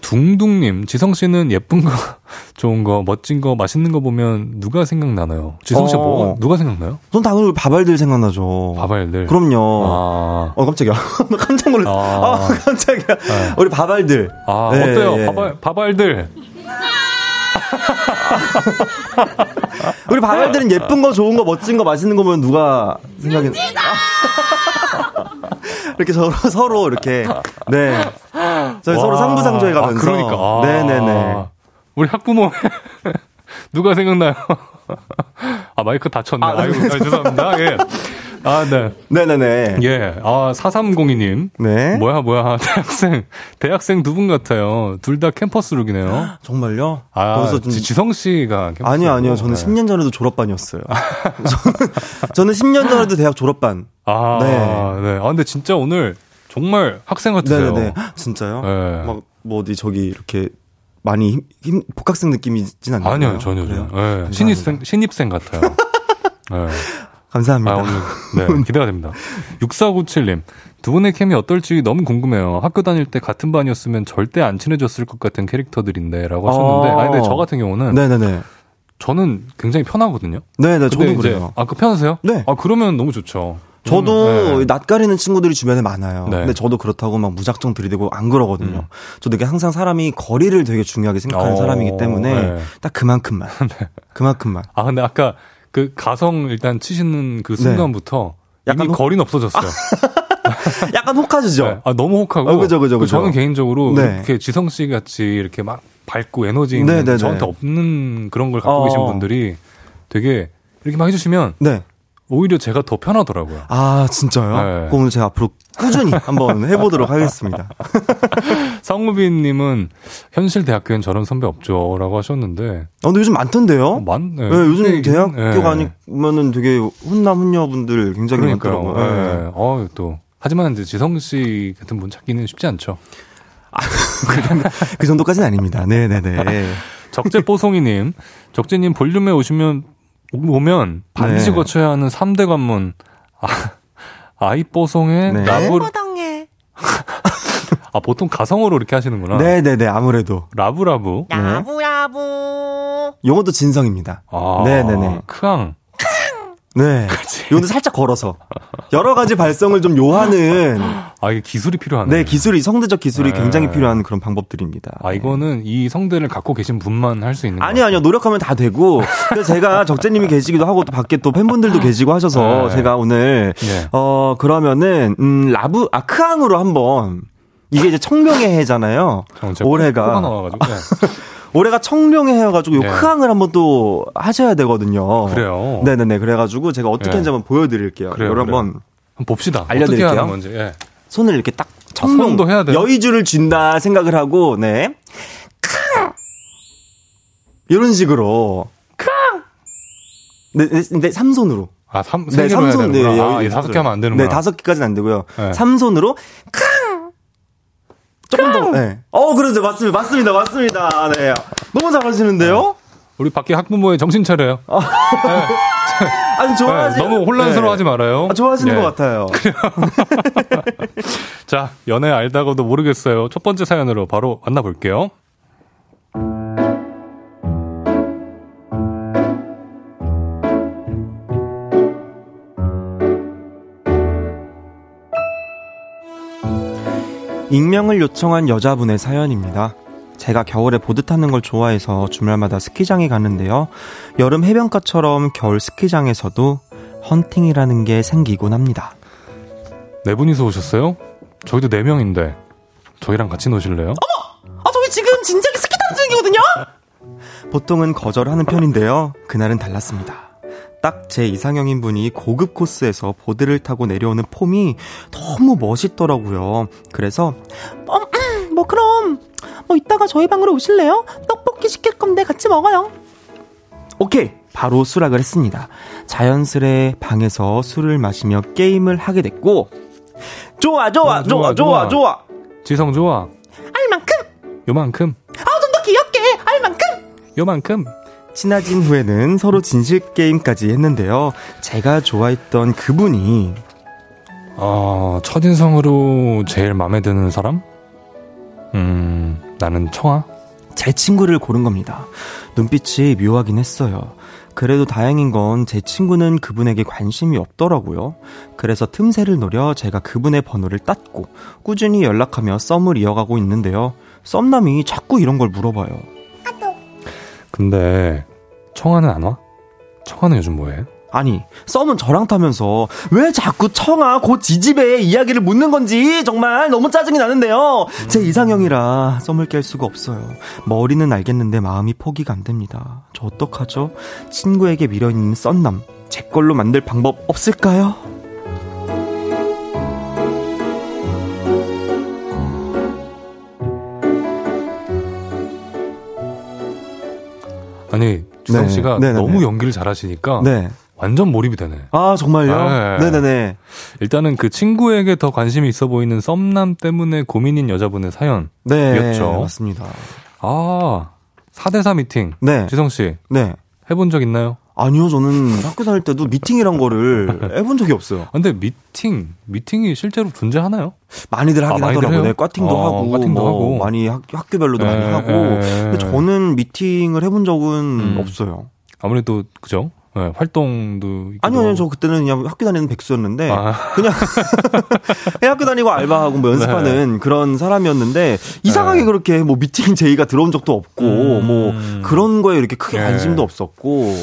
A: 둥둥님, 지성 씨는 예쁜 거, 좋은 거, 멋진 거, 맛있는 거 보면 누가 생각나나요? 지성 씨 어. 뭐, 누가 생각나요?
E: 전 당연히 바발들 생각나죠.
A: 바발들?
E: 그럼요. 아. 어, 깜짝이야. 깜짝 놀랐어. 아, 아 깜짝이야. 네. 우리 바발들.
A: 아, 네, 어때요? 네. 바발, 바발들.
E: 우리 바발들은 예쁜 거, 좋은 거, 멋진 거, 맛있는 거 보면 누가 생각이 이렇게 서로 서로 이렇게 네 저희 와, 서로 상부상조해 가면서
A: 아, 그러니까 아,
E: 네네네
A: 우리 학부모 누가 생각나요? 아 마이크 다쳤네. 아, 아이고 아, 죄송합니다. 예. 아, 네.
E: 네네네.
A: 예. 아, 4302님. 네. 뭐야, 뭐야. 대학생, 대학생 두 분 같아요. 둘 다 캠퍼스 룩이네요.
E: 정말요?
A: 아, 좀... 지성 씨가
E: 캠퍼스 아니요, 아니요. 저는 네. 10년 전에도 졸업반이었어요. 저는, 저는 10년 전에도 대학 졸업반.
A: 아, 네. 네. 아, 근데 진짜 오늘 정말 학생 같으세요.
E: 네네. 진짜요? 네. 막, 뭐 어디 저기 이렇게 많이 힘, 힘 복학생 느낌이진 않나요?
A: 아니요, 전혀. 전혀. 네. 신입생, 신입생 같아요. 네.
E: 감사합니다. 아,
A: 오늘, 네, 기대가 됩니다. 6497님, 두 분의 케미 어떨지 너무 궁금해요. 학교 다닐 때 같은 반이었으면 절대 안 친해졌을 것 같은 캐릭터들인데, 라고 하셨는데, 아, 아 근데 저 같은 경우는.
E: 네네네.
A: 저는 굉장히 편하거든요.
E: 네네, 저도 그래요.
A: 아, 그 편하세요?
E: 네.
A: 아, 그러면 너무 좋죠.
E: 저도 음, 네. 낯가리는 친구들이 주변에 많아요. 네. 근데 저도 그렇다고 막 무작정 들이대고 안 그러거든요. 음. 저도 이게 항상 사람이 거리를 되게 중요하게 생각하는 오, 어, 사람이기 때문에 네. 딱 그만큼만. 네. 그만큼만.
A: 아, 근데 아까 그 가성 일단 치시는 그 순간부터 네. 약간 이미 거리는 없어졌어요.
E: 약간 혹하죠. 네.
A: 아 너무 혹하고.
E: 어, 그죠, 그죠, 그죠.
A: 저는 개인적으로 네. 이렇게 지성 씨 같이 이렇게 막 밝고 에너지 있는 네, 네, 네. 저한테 없는 그런 걸 갖고 어. 계신 분들이 되게 이렇게 막 해주시면 네. 오히려 제가 더 편하더라고요.
E: 아, 진짜요? 네. 그럼 오늘 제가 앞으로 꾸준히 한번 해보도록 하겠습니다.
A: 성우빈 님은 현실 대학교엔 저런 선배 없죠. 라고 하셨는데.
E: 아, 근데 요즘 많던데요? 어,
A: 많, 네.
E: 네 요즘 네, 대학교 네. 아니면은 되게 훈남, 훈녀분들 굉장히 그러니까요. 많더라고요. 네.
A: 네. 어, 또. 하지만 이제 지성 씨 같은 분 찾기는 쉽지 않죠.
E: 아, 그 정도까지는 아닙니다. 네네네.
A: 적재 뽀송이님, 적재님 볼륨에 오시면 오면 반드시 네. 거쳐야 하는 3대 관문. 아, 아이뽀송의 네. 라브. 아, 보통 가성으로 이렇게 하시는구나.
E: 네 네 네, 아무래도.
A: 라브라브.
F: 라브라브.
E: 요거도 진성입니다. 아, 네 네 네.
A: 크앙.
E: 네. 요것도 살짝 걸어서 여러 가지 발성을 좀 요하는
A: 아 이게 기술이 필요하네.
E: 네, 기술이 성대적 기술이 네. 굉장히 필요한 그런 방법들입니다.
A: 아 이거는 이 성대를 갖고 계신 분만 할 수 있는
E: 아니요, 아니요. 노력하면 다 되고. 그래서 제가 적재님이 계시기도 하고 또 밖에 또 팬분들도 계시고 하셔서 네. 제가 오늘 네. 어 그러면은 음 라브 아 크앙으로 한번 이게 이제 청명의 해잖아요. 올해가.
A: 네.
E: 올해가 청룡의 해여가지고 요 네. 크항을 한번 또 하셔야 되거든요.
A: 그래요.
E: 네네네. 그래가지고 제가 어떻게 네. 하는지 한번 보여드릴게요. 그래요, 여러분 한번
A: 봅시다.
E: 알려드릴게요.
A: 예.
E: 손을 이렇게 딱 청룡 아, 해야 돼요? 여의주를 쥔다 생각을 하고 네. 크 이런 식으로 크 네, 네, 네, 삼손으로.
A: 아, 삼, 네, 삼손, 네, 아, 다섯 개 하면 안 되는구나.
E: 네, 다섯 개까지는 안 되고요. 네. 삼손으로, 크 조금 더, 네. 어, 그러죠. 맞습니다. 맞습니다. 맞습니다. 네. 너무 잘하시는데요?
A: 우리 밖에 학부모의 정신 차려요. 아. 네.
E: 아니, 좋아하지.
A: 네, 너무 혼란스러워 하지 말아요.
E: 아, 좋아하시는 네. 것 같아요.
A: 자, 연애 알다고도 모르겠어요. 첫 번째 사연으로 바로 만나볼게요.
E: 익명을 요청한 여자분의 사연입니다. 제가 겨울에 보드 타는 걸 좋아해서 주말마다 스키장에 가는데요. 여름 해변가처럼 겨울 스키장에서도 헌팅이라는 게 생기곤 합니다.
A: 네 분이서 오셨어요? 저희도 네 명인데 저희랑 같이 노실래요?
F: 어머! 아, 저희 지금 진작에 스키 타는 중이거든요?
E: 보통은 거절하는 편인데요. 그날은 달랐습니다. 딱 제 이상형인 분이 고급 코스에서 보드를 타고 내려오는 폼이 너무 멋있더라고요. 그래서
F: 어, 음, 뭐 그럼 뭐 이따가 저희 방으로 오실래요? 떡볶이 시킬 건데 같이 먹어요.
E: 오케이. 바로 수락을 했습니다. 자연스레 방에서 술을 마시며 게임을 하게 됐고 좋아 좋아 좋아 좋아 좋아
A: 지성 좋아
F: 알만큼
A: 요만큼
F: 아 좀 더 귀엽게 알만큼
A: 요만큼
E: 친해진 후에는 서로 진실 게임까지 했는데요. 제가 좋아했던 그분이
A: 어, 첫인상으로 제일 마음에 드는 사람? 음, 나는 청아?
E: 제 친구를 고른 겁니다. 눈빛이 묘하긴 했어요. 그래도 다행인 건 제 친구는 그분에게 관심이 없더라고요. 그래서 틈새를 노려 제가 그분의 번호를 땄고 꾸준히 연락하며 썸을 이어가고 있는데요. 썸남이 자꾸 이런 걸 물어봐요.
A: 근데 청아는 안 와? 청아는 요즘 뭐해?
E: 아니, 썸은 저랑 타면서 왜 자꾸 청아 고 지집에 이야기를 묻는 건지 정말 너무 짜증이 나는데요. 제 이상형이라 썸을 깰 수가 없어요. 머리는 알겠는데 마음이 포기가 안 됩니다. 저 어떡하죠? 친구에게 미련있는 썸남, 제 걸로 만들 방법 없을까요?
A: 아니, 주성
E: 네.
A: 씨가
E: 네네네.
A: 너무 연기를 잘하시니까
E: 네.
A: 완전 몰입이 되네.
E: 아, 정말요?
A: 네.
E: 네네네.
A: 일단은 그 친구에게 더 관심이 있어 보이는 썸남 때문에 고민인 여자분의 사연.
E: 네.
A: 이었죠.
E: 맞습니다.
A: 아, 4대4 미팅.
E: 네.
A: 지성 씨,
E: 네.
A: 해본 적 있나요?
E: 아니요, 저는 학교 다닐 때도 미팅이란 거를 해본 적이 없어요.
A: 아, 근데 미팅, 미팅이 실제로 존재하나요?
E: 많이들 하긴
A: 아, 많이들
E: 하더라고요.
A: 해요?
E: 네, 꽈팅도
A: 어,
E: 하고,
A: 꽈팅도
E: 뭐
A: 하고.
E: 많이 학, 학교별로도 많이
A: 에,
E: 하고.
A: 에,
E: 근데 저는 미팅을 해본 적은
A: 음.
E: 없어요.
A: 아무래도, 그죠? 네, 활동도.
E: 아니요, 아니요. 저 그때는 그냥 학교 다니는 백수였는데,
A: 아.
E: 그냥, 학교 다니고 알바하고 뭐 연습하는 그런 사람이었는데, 이상하게
A: 네.
E: 그렇게 뭐 미팅 제의가 들어온 적도 없고,
A: 음.
E: 뭐 그런 거에 이렇게 크게
A: 네.
E: 관심도 없었고.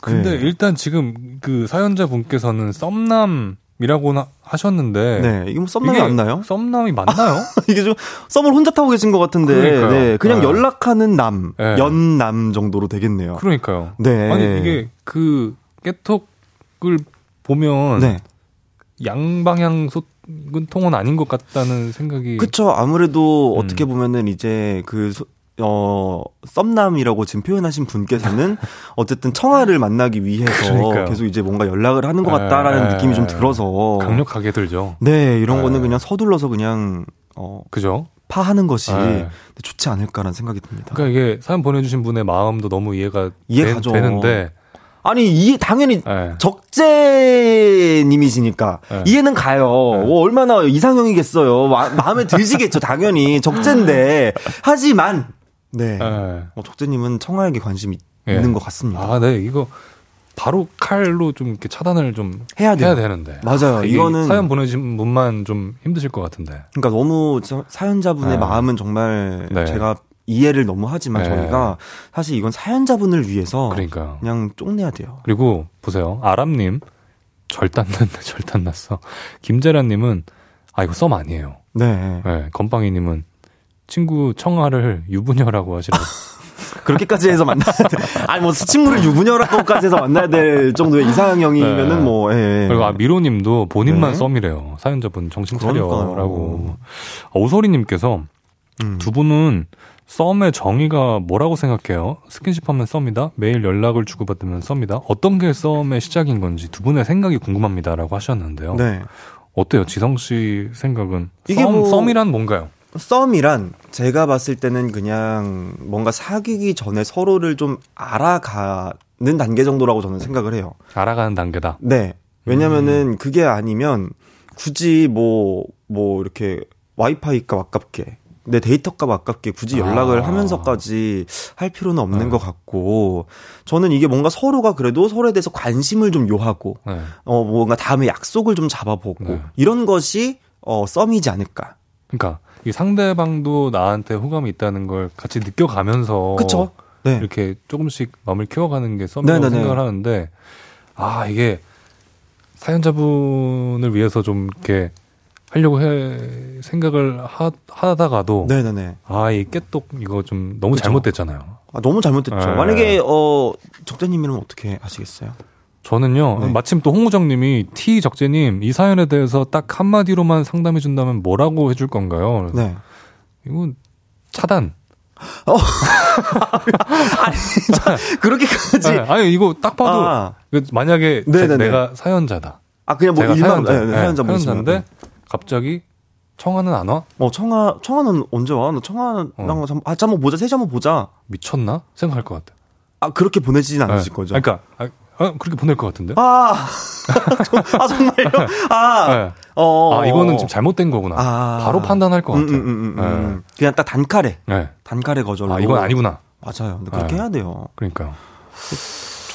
A: 근데
E: 네.
A: 일단 지금 그 사연자 분께서는 썸남이라고 나- 하셨는데.
E: 네, 이게 뭐 썸남이
A: 이게
E: 맞나요?
A: 썸남이 맞나요?
E: 이게 좀 썸을 혼자 타고 계신 것 같은데,
A: 그러니까요.
E: 네, 그냥
A: 네.
E: 연락하는 남,
A: 네.
E: 연남 정도로 되겠네요.
A: 그러니까요.
E: 네.
A: 아니, 이게 그 깨톡을 보면.
E: 네.
A: 양방향 소통은 아닌 것 같다는 생각이.
E: 그쵸. 아무래도
A: 음.
E: 어떻게 보면은 이제 그, 소- 어, 썸남이라고 지금 표현하신 분께서는 어쨌든 청아를 만나기 위해서
A: 그러니까요.
E: 계속 이제 뭔가 연락을 하는 것 같다라는
A: 에,
E: 느낌이 좀 들어서.
A: 강력하게 들죠.
E: 네, 이런
A: 에.
E: 거는 그냥 서둘러서 그냥, 어,
A: 그죠?
E: 파하는 것이
A: 에.
E: 좋지 않을까라는 생각이 듭니다.
A: 그러니까 이게 사연 보내주신 분의 마음도 너무 이해가
E: 이해가죠.
A: 되, 는데
E: 아니, 이해, 당연히
A: 예.
E: 적재님이시니까
A: 네.
E: 이해는 가요. 뭐 얼마나 이상형이겠어요. 마, 마음에 드시겠죠, 당연히 적재인데 하지만 네
A: 예.
E: 어, 적재님은 청아에게 관심이
A: 예.
E: 있는 것 같습니다.
A: 아, 네, 이거 바로 칼로 좀 이렇게 차단을 좀
E: 해야 돼요.
A: 해야 되는데.
E: 맞아요.
A: 아,
E: 이거는
A: 사연 보내신 분만 좀 힘드실 것 같은데.
E: 그러니까 너무 저- 사연자분의
A: 네.
E: 마음은 정말
A: 네.
E: 제가 이해를 너무 하지만
A: 네.
E: 저희가 사실 이건 사연자분을 위해서
A: 그러니까요.
E: 그냥 쪽내야 돼요.
A: 그리고 보세요. 아람님 절단 났네, 절단 났어. 김재란님은 아 이거 썸 아니에요.
E: 네.
A: 네, 건빵이님은 친구 청아를 유부녀라고 하시라고.
E: 그렇게까지 해서 만나야 돼. 아니 뭐 친구를 유부녀라고까지 해서 만나야 될 정도의 이상형이면은
A: 네.
E: 뭐 예.
A: 그리고 아 미로님도 본인만
E: 네.
A: 썸이래요. 사연자분 정신. 차려라고. 아, 오소리님께서
E: 음.
A: 두 분은 썸의 정의가 뭐라고 생각해요? 스킨십 하면 썸이다. 매일 연락을 주고받으면 썸이다. 어떤 게 썸의 시작인 건지 두 분의 생각이 궁금합니다라고 하셨는데요.
E: 네.
A: 어때요, 지성 씨 생각은?
E: 이게
A: 썸,
E: 뭐-
A: 썸이란 뭔가요?
E: 썸이란 제가 봤을 때는 그냥 뭔가 사귀기 전에 서로를 좀 알아가는 단계 정도라고 저는 생각을 해요.
A: 알아가는 단계다.
E: 네.
A: 음.
E: 왜냐면은 그게 아니면 굳이 뭐, 뭐 이렇게 와이파이 값 아깝게 내 데이터 값 아깝게 굳이 연락을
A: 아.
E: 하면서까지 할 필요는 없는
A: 네.
E: 것 같고 저는 이게 뭔가 서로가 그래도 서로에 대해서 관심을 좀 요하고
A: 네.
E: 어 뭔가 다음에 약속을 좀 잡아보고
A: 네.
E: 이런 것이 어 썸이지 않을까.
A: 그러니까 이 상대방도 나한테 호감이 있다는 걸 같이 느껴가면서
E: 그쵸? 네.
A: 이렇게 조금씩 마음을 키워가는 게 썸이라고
E: 네네네.
A: 생각을 하는데 아 이게 사연자분을 위해서 좀 이렇게 하려고 해 생각을 하, 하다가도
E: 네네네.
A: 아이 깨똑 이거 좀 너무
E: 그쵸.
A: 잘못됐잖아요.
E: 아, 너무 잘못됐죠.
A: 네.
E: 만약에 어 적재님이면 어떻게 하시겠어요?
A: 저는요
E: 네.
A: 마침 또 홍우정님이 T 적재님 이 사연에 대해서 딱 한마디로만 상담해 준다면 뭐라고 해줄 건가요?
E: 네.
A: 이건 차단
E: 어. 아니, 그렇게까지. 네,
A: 아니, 이거 딱 봐도, 아. 만약에 제, 내가 사연자다.
E: 아, 그냥 뭐 일반, 사연자, 네, 네,
A: 사연자 사연자인데, 갑자기 청아는 안 와?
E: 어, 청아, 청아는 언제 와? 나 청아랑 어. 아, 한번 보자, 셋이 한번 보자.
A: 미쳤나? 생각할 것 같아.
E: 아, 그렇게 보내지진 않으실 네. 거죠?
A: 그러니까, 아, 아, 그렇게 보낼 것 같은데?
E: 아, 아 정말요? 아, 네.
A: 어, 아, 이거는 지금 잘못된 거구나. 아, 바로 판단할 것 같아요. 음, 음, 음,
E: 음, 음. 네. 그냥 딱 단칼에. 네. 단칼에 거절로.
A: 아, 이건 아니구나.
E: 맞아요. 근데 그렇게 네. 해야 돼요.
A: 그러니까요.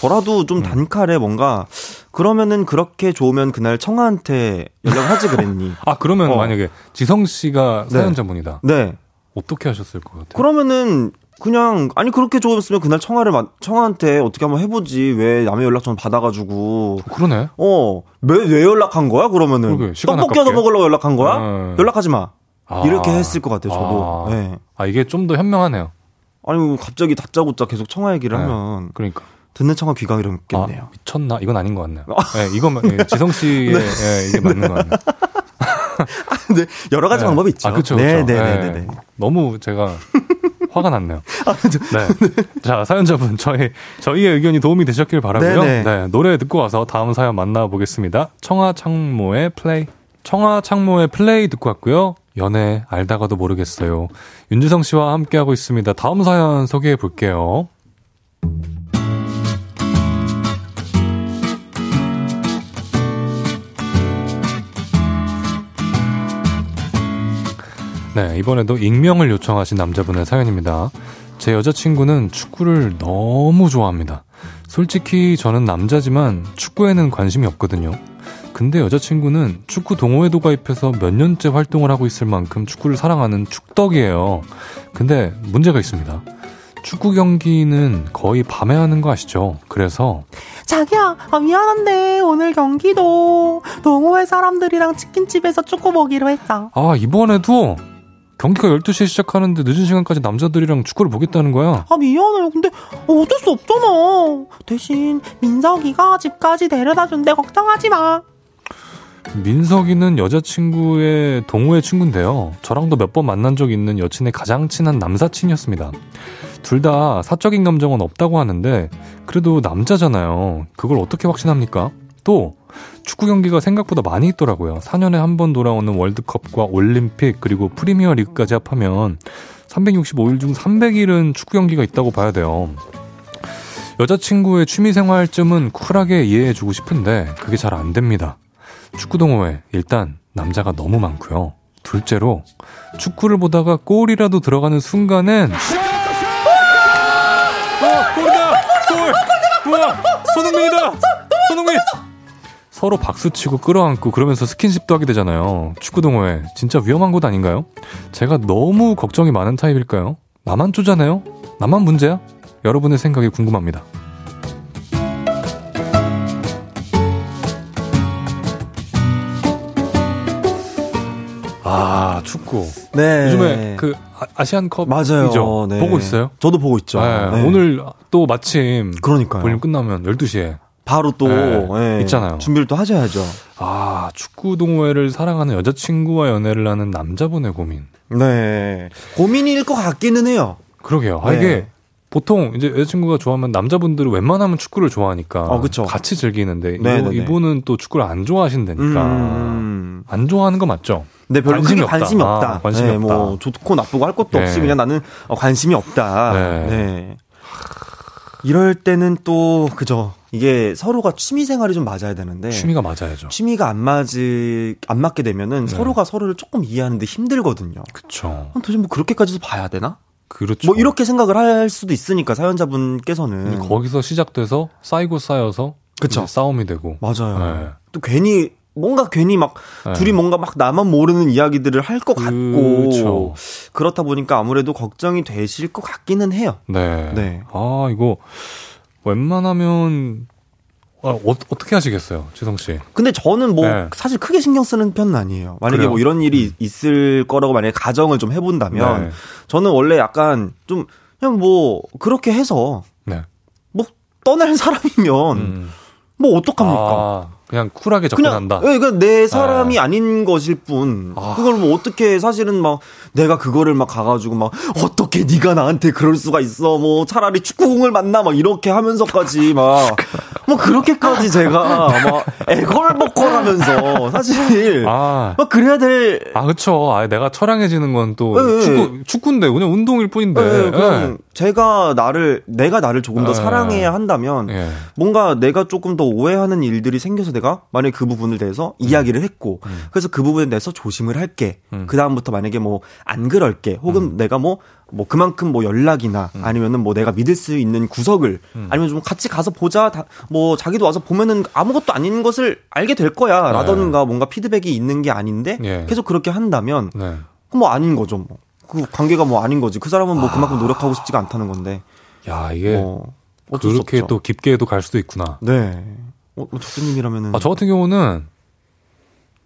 E: 저라도 좀 음. 단칼에 뭔가 그러면은 그렇게 좋으면 그날 청아한테 연락을 하지 그랬니?
A: 아 그러면 어. 만약에 지성 씨가 네. 사연자분이다. 네. 어떻게 하셨을 것 같아요?
E: 그러면은 그냥 아니 그렇게 좋았으면 그날 청아를 청아한테 어떻게 한번 해보지 왜 남의 연락 좀 받아가지고
A: 그러네.
E: 어왜 왜 연락한 거야 그러면은 그러게, 떡볶이 얻어 먹으려고 연락한 거야? 네. 연락하지 마. 아. 이렇게 했을 것 같아요 저도.
A: 아, 네. 아 이게 좀 더 현명하네요.
E: 아니 뭐 갑자기 다짜고짜 계속 청아 얘기를 네. 하면
A: 그러니까
E: 듣는 청아 귀가 이렇겠네요. 아,
A: 미쳤나? 이건 아닌 것 같네요. 네, 이건 예, 지성 씨의 네. 예, 이게 맞는 것 같네요.
E: 아, 네, 여러 가지 네. 방법이 있죠.
A: 아, 그렇죠. 네, 네, 네, 네, 너무 제가 화가 났네요. 아, 네. 자, 사연자분, 저희, 저희의 의견이 도움이 되셨길 바라고요 네, 노래 듣고 와서 다음 사연 만나보겠습니다. 청아 창모의 플레이. 청아 창모의 플레이 듣고 왔고요. 연애 알다가도 모르겠어요. 윤지성 씨와 함께하고 있습니다. 다음 사연 소개해 볼게요. 네, 이번에도 익명을 요청하신 남자분의 사연입니다. 제 여자친구는 축구를 너무 좋아합니다. 솔직히 저는 남자지만 축구에는 관심이 없거든요. 근데 여자친구는 축구 동호회도 가입해서 몇 년째 활동을 하고 있을 만큼 축구를 사랑하는 축덕이에요. 근데 문제가 있습니다. 축구 경기는 거의 밤에 하는 거 아시죠? 그래서
F: 자기야 아, 미안한데 오늘 경기도 동호회 사람들이랑 치킨집에서 축구 먹기로 했다.
A: 아 이번에도 경기가 12시에 시작하는데 늦은 시간까지 남자들이랑 축구를 보겠다는 거야.
F: 아, 미안해요. 근데 어쩔 수 없잖아. 대신 민석이가 집까지 데려다 준대. 걱정하지 마.
A: 민석이는 여자친구의 동호회 친구인데요. 저랑도 몇 번 만난 적 있는 여친의 가장 친한 남사친이었습니다. 둘 다 사적인 감정은 없다고 하는데, 그래도 남자잖아요. 그걸 어떻게 확신합니까? 또, 축구 경기가 생각보다 많이 있더라고요. 4년에 한 번 돌아오는 월드컵과 올림픽 그리고 프리미어 리그까지 합하면 365일 중 300일은 축구 경기가 있다고 봐야 돼요. 여자친구의 취미생활쯤은 쿨하게 이해해주고 싶은데 그게 잘 안 됩니다. 축구 동호회 일단 남자가 너무 많고요. 둘째로 축구를 보다가 골이라도 들어가는 순간엔 어, 골이다! 골! 우와! 손흥민이다! 손흥민! 서로 박수치고 끌어안고 그러면서 스킨십도 하게 되잖아요. 축구 동호회 진짜 위험한 곳 아닌가요? 제가 너무 걱정이 많은 타입일까요? 나만 쪼잖아요? 나만 문제야? 여러분의 생각이 궁금합니다. 아 축구. 네. 요즘에 그 아, 시안컵 맞아요. 네. 보고 있어요?
E: 저도 보고 있죠. 네.
A: 네. 오늘 또 마침 그러니까 볼륨 끝나면 12시에
E: 바로 또 네, 네. 있잖아요. 준비를 또 하셔야죠.
A: 아 축구 동호회를 사랑하는 여자친구와 연애를 하는 남자분의 고민.
E: 네, 고민일 것 같기는 해요.
A: 그러게요. 아, 네. 이게 보통 이제 여자친구가 좋아하면 남자분들은 웬만하면 축구를 좋아하니까 어, 같이 즐기는데 네, 네, 네. 이분은 또 축구를 안 좋아하신다니까 음... 안 좋아하는 거 맞죠?
E: 네, 별로 관심이 없다. 관심이 없다. 아, 관심이 네, 없다. 뭐 좋고 나쁘고 할 것도 없이 그냥 나는 어, 관심이 없다. 네. 이럴 때는 또 그죠. 이게 서로가 취미 생활이 좀 맞아야 되는데
A: 취미가 맞아야죠.
E: 취미가 안 맞을 안 맞게 되면은 네. 서로가 서로를 조금 이해하는데 힘들거든요.
A: 그렇죠.
E: 도대체 뭐 그렇게까지도 봐야 되나?
A: 그렇죠.
E: 뭐 이렇게 생각을 할 수도 있으니까 사연자분께서는
A: 거기서 시작돼서 쌓이고 쌓여서 그쵸. 싸움이 되고
E: 맞아요. 네. 또 괜히 뭔가 괜히 막 네. 둘이 뭔가 막 나만 모르는 이야기들을 할 것 같고 그쵸. 그렇다 보니까 아무래도 걱정이 되실 것 같기는 해요.
A: 네. 네. 아 이거 웬만하면 아, 어, 떻게 하시겠어요, 지성 씨?
E: 근데 저는 뭐 네. 사실 크게 신경 쓰는 편은 아니에요. 만약에 그래요? 뭐 이런 일이 음. 있을 거라고 만약에 가정을 좀 해본다면 네. 저는 원래 약간 좀 그냥 뭐 그렇게 해서 네. 뭐 떠날 사람이면 음. 뭐 어떡합니까? 아.
A: 그냥 쿨하게 접근한다.
E: 그냥, 예, 그냥 내 사람이 네. 아닌 것일 뿐. 아. 그걸 뭐 어떻게 사실은 막 내가 그거를 막 가가지고 막 어떻게 네가 나한테 그럴 수가 있어. 뭐 차라리 축구공을 만나 막 이렇게 하면서까지 막 뭐 그렇게까지 제가 막 애걸복걸하면서 사실 아. 막 그래야 될.
A: 아 그렇죠. 아 내가 처량해지는 건또 네, 축구 축구인데 그냥 운동일 뿐인데. 네,
E: 그냥 제가 나를 내가 나를 조금 더 사랑해야 한다면 뭔가 내가 조금 더 오해하는 일들이 생겨서 내가 만약에 그 부분을 대해서 음. 이야기를 했고 음. 그래서 그 부분에 대해서 조심을 할게. 음. 그 다음부터 만약에 뭐 안 그럴게. 혹은 음. 내가 뭐뭐 뭐 그만큼 뭐 연락이나 음. 아니면은 뭐 내가 믿을 수 있는 구석을 음. 아니면 좀 같이 가서 보자 다, 뭐 자기도 와서 보면은 아무것도 아닌 것을 알게 될 거야 네. 라던가 뭔가 피드백이 있는 게 아닌데 예. 계속 그렇게 한다면 네. 뭐 아닌 거죠 뭐. 그 관계가 뭐 아닌 거지 그 사람은 뭐 그만큼 노력하고 싶지가 않다는 건데
A: 야 이게 뭐 그렇게 또 깊게도 갈 수도 있구나
E: 네 어, 뭐 적수님이라면은.
A: 아, 저 같은 경우는.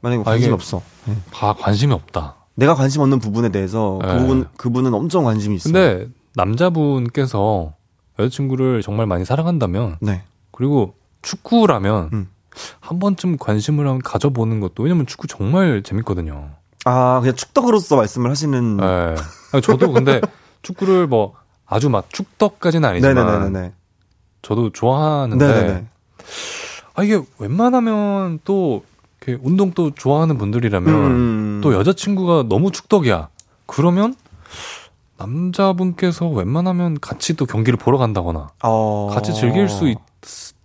E: 만약에 관심 아, 없어. 네.
A: 아, 관심이 없다.
E: 내가 관심 없는 부분에 대해서 네. 그분, 그분은 엄청 관심이 있어.
A: 근데 남자분께서 여자친구를 정말 많이 사랑한다면. 네. 그리고 축구라면. 음. 한 번쯤 관심을 가져보는 것도 왜냐면 축구 정말 재밌거든요.
E: 아 그냥 축덕으로서 말씀을 하시는. 네.
A: 저도 근데 축구를 뭐 아주 막 축덕까지는 아니지만 네네네네. 저도 좋아하는데 네네네. 아, 이게 웬만하면 또 이렇게 운동 또 좋아하는 분들이라면 음. 또 여자친구가 너무 축덕이야. 그러면 남자분께서 웬만하면 같이 또 경기를 보러 간다거나 어. 같이 즐길 수 있,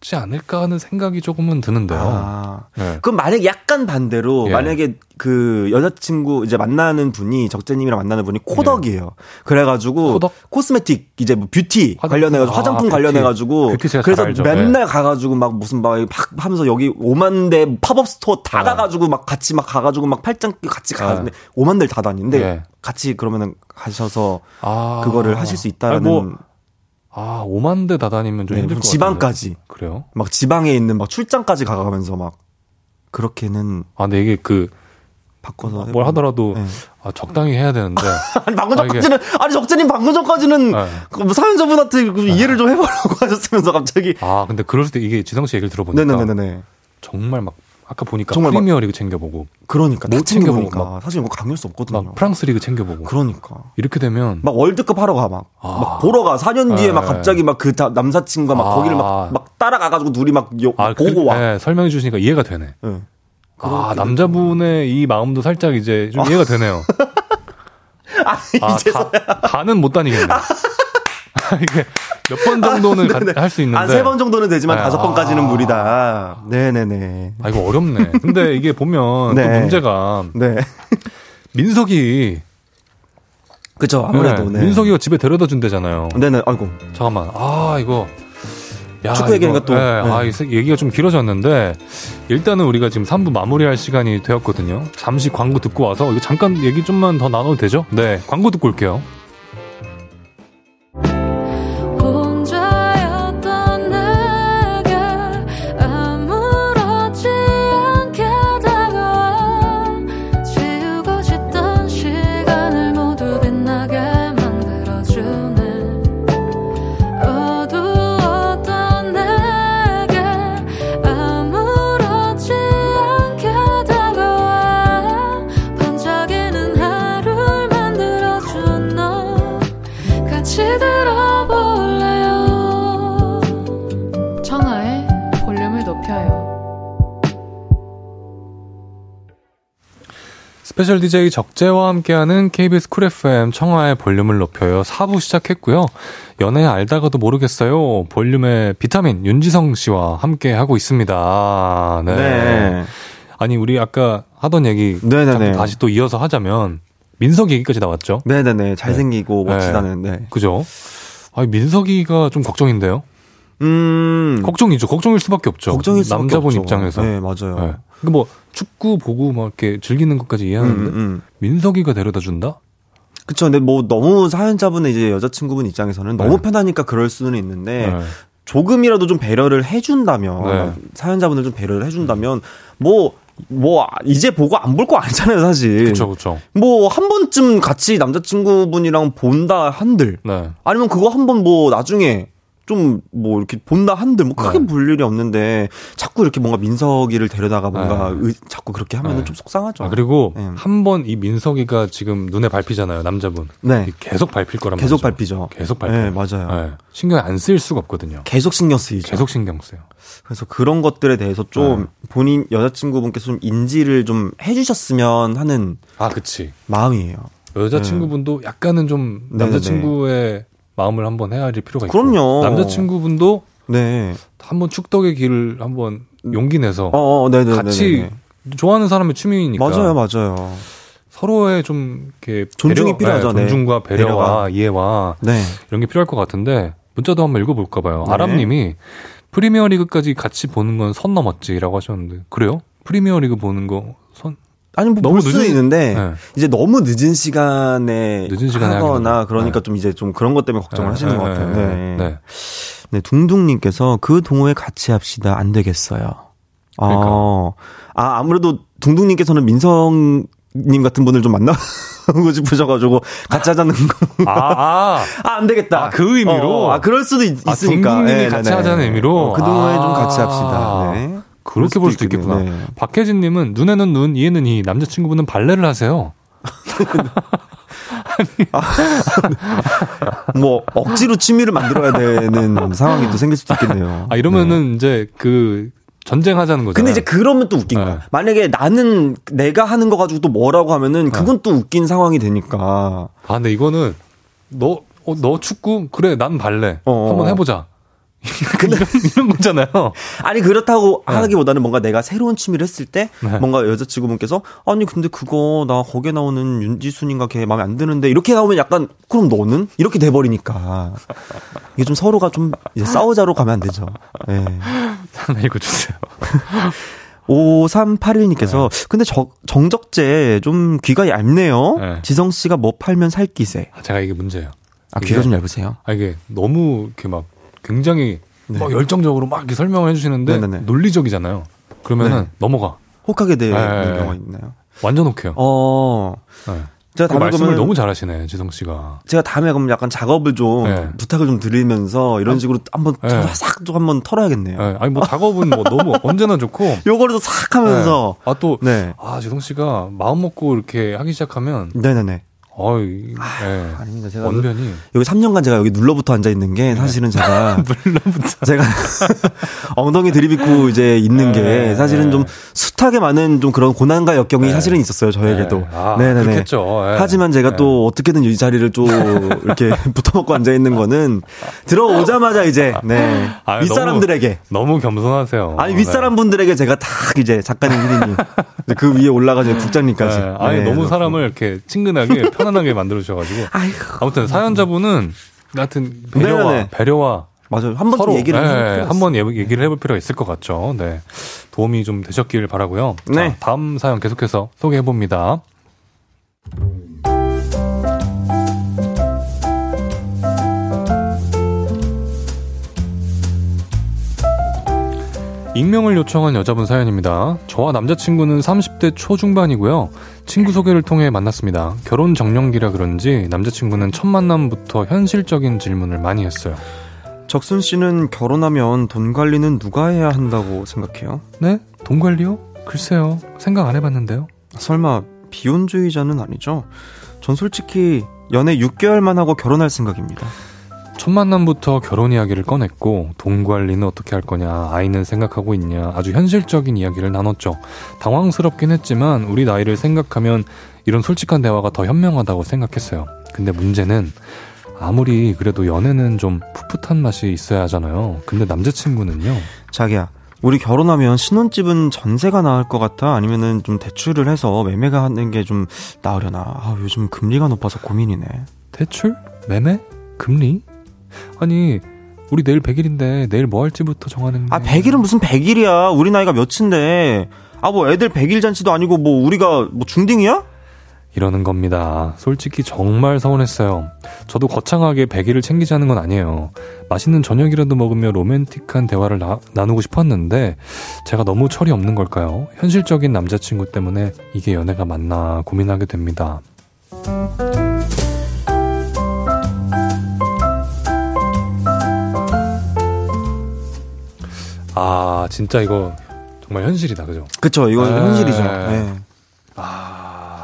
A: 있지 않을까 하는 생각이 조금은 드는데요. 아,
E: 네. 그럼 만약에 약간 반대로 예. 만약에 그 여자친구 이제 만나는 분이 적재님이랑 만나는 분이 코덕이에요. 예. 그래가지고 코덕? cosmetic 이제 뭐 뷰티 화장, 관련해가지고 화장품 아, 관련해가지고 그래서 맨날 네. 가가지고 막 무슨 막 하면서 여기 오만 데 pop-up store 다 네. 가가지고 막 같이 막 가가지고 막 팔짱 같이 가는데 네. 오만 데를 다 다니는데 예. 같이 그러면은 가셔서 아, 그거를 하실 수 있다라는. 뭐
A: 아, 오만 데 다 다니면 좀 네, 힘들 것
E: 지방까지.
A: 같은데. 그래요?
E: 막 지방에 있는 막 출장까지 가가면서 막 그렇게는
A: 아, 근데 이게 그 바꿔서 뭘 하더라도 네. 아, 적당히 해야 되는데.
E: 아니 방금 전까지는 아, 니 적재님 방금 전까지는 네. 그 사연자분한테 그 이해를 좀 해보려고 하셨으면서 갑자기.
A: 아 근데 그럴 때 이게 지성 씨 얘기를 들어보니까 네네네네. 정말 막 아까 보니까 정말 프리미어 리그 챙겨보고
E: 그러니까 못 챙겨보니까 사실 뭐 강요할 수 없거든요.
A: 프랑스 리그 챙겨보고
E: 그러니까
A: 이렇게 되면
E: 막 월드컵 하러 가막 아. 막 보러 가 4년 뒤에 네. 막 갑자기 막 그 남사친과 막 아. 거기를 막, 막 따라가 가지고 둘이 막 요, 아, 보고 그, 와
A: 네, 설명해 주시니까 이해가 되네. 네. 아 남자분의 이 마음도 살짝 이제 좀 이해가 되네요.
E: 아, 아 이제서야
A: 가, 가는 못 다니겠네. 이게 몇 번 정도는 아, 할수 있는데.
E: 한 세 번 정도는 되지만 네. 다섯 네. 번까지는 아. 무리다. 네네네.
A: 아, 이거 어렵네. 근데 이게 보면 네. 또 문제가. 네. 민석이.
E: 그쵸, 아무래도. 네.
A: 네. 민석이가 집에 데려다 준대잖아요.
E: 네네, 아이고.
A: 잠깐만. 아, 이거.
E: 야, 축구 얘기니까 또. 네,
A: 아, 이 얘기가 좀 길어졌는데, 일단은 우리가 지금 3부 마무리할 시간이 되었거든요. 잠시 광고 듣고 와서, 이거 잠깐 얘기 좀만 더 나눠도 되죠? 네, 광고 듣고 올게요. 스페셜 DJ 적재와 함께하는 KBS 쿨 FM 청하의 볼륨을 높여요. 4부 시작했고요. 연애 알다가도 모르겠어요. 볼륨의 비타민 윤지성 씨와 함께하고 있습니다. 네. 네. 아니, 우리 아까 하던 얘기 다시 또 이어서 하자면 민석 얘기까지 나왔죠?
E: 네네네. 잘생기고 네. 멋지다는, 네.
A: 그죠? 아니, 민석이가 좀 걱정인데요? 음. 걱정이죠. 걱정일 수밖에 없죠. 걱정일 수밖에 남자분 없죠. 입장에서.
E: 네, 맞아요. 네.
A: 뭐 축구 보고 막 이렇게 즐기는 것까지 이해하는데 음, 음. 민석이가 데려다 준다?
E: 그쵸. 근데 뭐 너무 사연자분의 이제 여자친구분 입장에서는 너무 네. 편하니까 그럴 수는 있는데 네. 조금이라도 좀 배려를 해준다면 네. 사연자분을 좀 배려를 해준다면 뭐뭐 뭐 이제 보고 안 볼 거 아니잖아요, 사실.
A: 그렇죠, 그렇죠.
E: 뭐 한 번쯤 같이 남자친구분이랑 본다 한들. 네. 아니면 그거 한 번 뭐 나중에 좀 뭐 이렇게 본다 한들 뭐 크게 네. 볼 일이 없는데 자꾸 이렇게 뭔가 민석이를 데려다가 뭔가 네. 의, 자꾸 그렇게 하면은 네. 좀 속상하죠.
A: 아, 그리고 네. 한번 이 민석이가 지금 눈에 밟히잖아요, 남자분. 네. 계속 밟힐 거란
E: 계속
A: 말이죠.
E: 밟히죠.
A: 계속 밟혀.
E: 네, 맞아요. 네.
A: 신경 안 쓸 수가 없거든요.
E: 계속 신경 쓰이죠.
A: 계속 신경 쓰요.
E: 그래서 그런 것들에 대해서 좀 네. 본인 여자친구분께서 좀 인지를 좀 해주셨으면 하는
A: 아, 그치.
E: 마음이에요.
A: 여자친구분도 약간은 좀 남자친구의 마음을 한번 헤아릴 필요가 있고
E: 그럼요.
A: 남자친구분도 네. 한번 축덕의 길을 한번 용기 내서 어, 어, 같이 좋아하는 사람의 취미니까
E: 맞아요, 맞아요.
A: 서로의 좀 이렇게
E: 존중이 배려, 필요하죠.
A: 네, 존중과 배려와 배려가. 이해와 네. 이런 게 필요할 것 같은데 문자도 한번 읽어볼까 봐요. 네. 아람님이 프리미어리그까지 같이 보는 건 선 넘었지라고 하셨는데 그래요? 프리미어리그 보는 거 선?
E: 아니 뭐 너무 늦은 있는데 네. 이제 너무 늦은 시간에 늦은 시간에 하거나 그러니까 네. 좀 이제 좀 그런 것 때문에 걱정을 네. 하시는 것 같아요. 네. 네. 네. 둥둥님께서 그 동호회 같이 합시다 안 되겠어요. 그러니까. 어, 아 아무래도 둥둥님께서는 민성 님 같은 분을 좀 만나고 싶으셔가지고 같이 하자는 거. 아, 아. 아, 안 되겠다.
A: 아, 그 의미로?
E: 어, 아, 그럴 수도 있, 아, 으니까
A: 둥둥님이 네, 같이 네, 하자는 의미로?
E: 어, 그 동호회 좀 같이 합시다. 네.
A: 그렇게 볼 수도 있겠구나. 네. 박혜진님은 눈에는 눈, 이에는 이. 남자친구분은 발레를 하세요.
E: 아, 뭐 억지로 취미를 만들어야 되는 상황이 또 생길 수도 있겠네요.
A: 아 이러면은 네. 이제 그 전쟁하자는 거죠.
E: 근데 이제 그러면 또 웃긴 네. 거야. 만약에 나는 내가 하는 거 가지고 또 뭐라고 하면은 그건 네. 또 웃긴 상황이 되니까.
A: 아 근데 이거는 너 어, 너 축구 그래 난 발레 어. 한번 해보자. 근데 이런, 이런 거잖아요.
E: 아니 그렇다고 네. 하기보다는 뭔가 내가 새로운 취미를 했을 때 네. 뭔가 여자친구분께서 아니 근데 그거 나 거기에 나오는 윤지순인가 걔 마음에 안 드는데 이렇게 나오면 약간 그럼 너는 이렇게 돼 버리니까 이게 좀 서로가 좀 이제 싸우자로 가면 안 되죠. 예. 네.
A: 하나 읽어 주세요.
E: 5381님께서 네. 근데 저, 정적재 좀 귀가 얇네요. 네. 지성 씨가 뭐 팔면 살 기세.
A: 아, 제가 이게 문제예요.
E: 아, 귀가 좀 얇으세요?
A: 아, 이게 너무 이렇게 막 굉장히 네. 막 열정적으로 막 이렇게 설명을 해주시는데 네네네. 논리적이잖아요. 그러면은 네. 넘어가.
E: 혹하게 되는 네. 경우가 있나요?
A: 완전 혹해요.
E: 어.
A: 네. 제가 다음에 말씀을 너무 잘하시네, 지성 씨가.
E: 제가 다음에 그럼 약간 작업을 좀 네. 부탁을 좀 드리면서 이런 아, 식으로 한번 네. 싹좀 한번 털어야겠네요.
A: 네. 아니 뭐 작업은 뭐 너무 언제나 좋고.
E: 요거를 싹 하면서.
A: 네. 아 또. 네. 아 지성 씨가 마음 먹고 이렇게 하기 시작하면.
E: 네네네.
A: 어이, 아, 네.
E: 아닙니다. 제가 원변이 여기 3년간 제가 여기 눌러붙어 앉아 있는 게 사실은 제가
A: 눌러붙어
E: 제가 엉덩이 들이비고 이제 있는 게 네. 사실은 좀 숱하게 많은 좀 그런 고난과 역경이 네. 사실은 있었어요 저에게도. 네.
A: 아, 네네네. 그렇겠죠.
E: 네. 하지만 제가 또 어떻게든 이 자리를 좀 이렇게 붙어먹고 앉아 있는 거는 들어오자마자 이제 네 아, 윗사람들에게
A: 너무, 너무, 겸손하세요.
E: 아니 윗사람 분들에게 제가 딱 이제 작가님 휘리님 그 위에 올라가서 국장님까지.
A: 아니 너무 사람을 이렇게 친근하게 편안하게 만들어 주셔가지고. 아무튼 사연자분은 같은 배려와 네네. 배려와
E: 맞아요. 한 번쯤 얘기를
A: 네, 한번 얘기를 해볼 필요가 있을 것 같죠. 네. 도움이 좀 되셨길 바라고요. 네. 자, 다음 사연 계속해서 소개해 봅니다. 익명을 요청한 여자분 사연입니다. 저와 남자친구는 30대 초중반이고요. 친구 소개를 통해 만났습니다. 결혼 정년기라 그런지 남자친구는 첫 만남부터 현실적인 질문을 많이 했어요.
E: 적순 씨는 결혼하면 돈 관리는 누가 해야 한다고 생각해요?
A: 네? 돈 관리요? 글쎄요. 생각 안 해봤는데요.
E: 설마 비혼주의자는 아니죠? 전 솔직히 연애 6개월만 하고 결혼할 생각입니다.
A: 첫 만남부터 결혼 이야기를 꺼냈고 돈 관리는 어떻게 할 거냐 아이는 생각하고 있냐 아주 현실적인 이야기를 나눴죠. 당황스럽긴 했지만 우리 나이를 생각하면 이런 솔직한 대화가 더 현명하다고 생각했어요. 근데 문제는 아무리 그래도 연애는 좀 풋풋한 맛이 있어야 하잖아요. 근데 남자친구는요.
E: 자기야, 우리 결혼하면 신혼집은 전세가 나을 것 같아? 아니면은 좀 대출을 해서 매매가 하는 게 좀 나으려나? 아, 요즘 금리가 높아서 고민이네.
A: 대출? 매매? 금리? 아니 우리 내일 100일인데 내일 뭐 할지부터 정하는
E: 게. 아 100일은 무슨 100일이야 우리 나이가 몇인데 아 뭐 애들 100일 잔치도 아니고 뭐 우리가 뭐 중딩이야?
A: 이러는 겁니다. 솔직히 정말 서운했어요. 저도 거창하게 100일을 챙기자는 건 아니에요. 맛있는 저녁이라도 먹으며 로맨틱한 대화를 나, 나누고 싶었는데 제가 너무 철이 없는 걸까요? 현실적인 남자친구 때문에 이게 연애가 맞나 고민하게 됩니다. 아, 진짜 이거 정말 현실이다, 그죠?
E: 그쵸, 이거 네. 현실이죠. 네.
A: 아,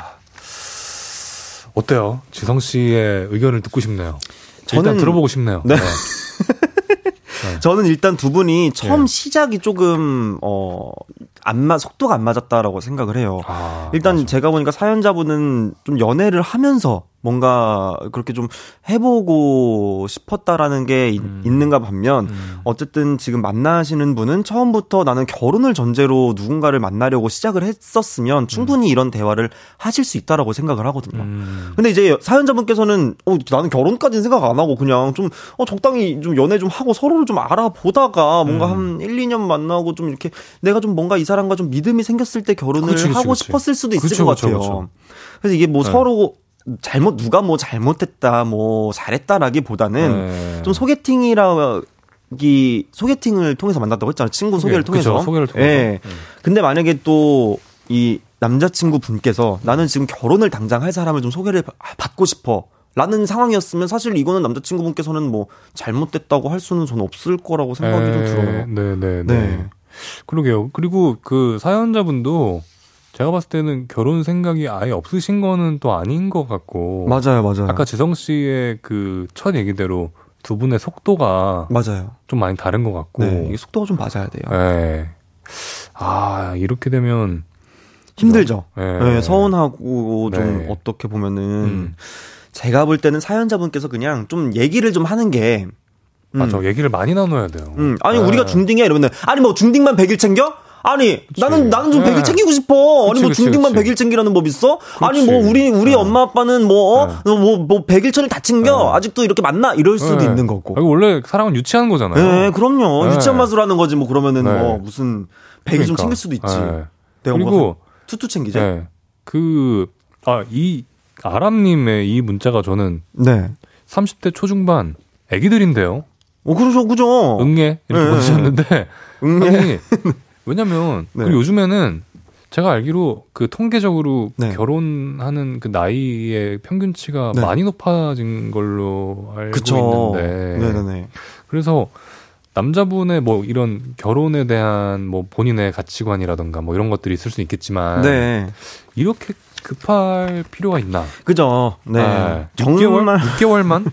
A: 어때요? 지성 씨의 의견을 듣고 싶네요. 저는 일단 들어보고 싶네요.
E: 네. 네. 네. 저는 일단 두 분이 처음 네. 시작이 조금 어 안맞 속도가 안 맞았다라고 생각을 해요. 아, 일단 맞아. 제가 보니까 사연자분은 좀 연애를 하면서 뭔가 그렇게 좀 해보고 싶었다라는 게 음. 있는가 반면 음. 어쨌든 지금 만나시는 분은 처음부터 나는 결혼을 전제로 누군가를 만나려고 시작을 했었으면 충분히 음. 이런 대화를 하실 수 있다라고 생각을 하거든요. 음. 근데 이제 사연자분께서는 어 나는 결혼까지는 생각 안 하고 그냥 좀 어, 적당히 좀 연애 좀 하고 서로를 좀 알아보다가 뭔가 음. 한 1, 2년 만나고 좀 이렇게 내가 좀 뭔가 이 사람과 좀 믿음이 생겼을 때 결혼을 그치, 그치, 하고 그치. 싶었을 수도 있을 것 같아요. 그래서 이게 뭐 네. 서로 잘못 누가 뭐 잘못했다 뭐 잘했다라기보다는 네. 좀 소개팅이라 기 소개팅을 통해서 만났다고 했잖아요. 친구 소개를 통해서.
A: 그쵸, 소개를 통해서. 예.
E: 음. 근데 만약에 또 이 남자친구 분께서 나는 지금 결혼을 당장 할 사람을 좀 소개를 받고 싶어. 라는 상황이었으면 사실 이거는 남자친구 분께서는 뭐 잘못됐다고 할 수는 저는 없을 거라고 생각이 에, 좀 들어요.
A: 네, 네, 네. 네. 그러게요. 그리고 그 사연자분도 제가 봤을 때는 결혼 생각이 아예 없으신 거는 또 아닌 것 같고.
E: 맞아요, 맞아요.
A: 아까 지성 씨의 그 첫 얘기대로 두 분의 속도가.
E: 맞아요.
A: 좀 많이 다른 것 같고.
E: 네, 이 속도가 좀 맞아야 돼요.
A: 네. 아, 이렇게 되면.
E: 힘들죠. 네. 네 서운하고 좀 네. 어떻게 보면은. 음. 제가 볼 때는 사연자분께서 그냥 좀 얘기를 좀 하는 게.
A: 음. 맞아, 얘기를 많이 나눠야 돼요.
E: 음. 아니, 네. 우리가 중딩이야 이러면, 아니, 뭐 중딩만 100일 챙겨? 아니 그치. 나는 나는 좀 네. 100일 챙기고 싶어. 그치, 아니 뭐 중딩만 그치. 100일 챙기라는 법 있어? 아니 뭐 우리 우리 네. 엄마 아빠는 뭐뭐뭐 어? 네. 뭐, 뭐 100일 천일 다 챙겨. 네. 아직도 이렇게 만나 이럴 수도 네. 있는 거고.
A: 아니, 원래 사랑은 유치한 거잖아요.
E: 네, 그럼요. 네. 유치한 맛으로 하는 거지 뭐 그러면은 뭐 무슨 100일 그러니까. 좀 챙길 수도 있지.
A: 그리고
E: 투투 챙기자.
A: 그아 이 아람님의 이 문자가 저는 네. 30대 초중반 애기들인데요.
E: 어, 그러죠, 그죠.
A: 응애 이렇게 네. 보내셨는데 응애. 왜냐면 네. 그 요즘에는 제가 알기로 그 통계적으로 네. 결혼하는 그 나이의 평균치가 네. 많이 높아진 걸로 알고 그쵸. 있는데. 네네네. 그래서 남자분의 뭐 이런 결혼에 대한 뭐 본인의 가치관이라던가 뭐 이런 것들이 있을 수 있겠지만 네. 이렇게 급할 필요가 있나?
E: 그죠. 네. 네.
A: 6개월 6개월만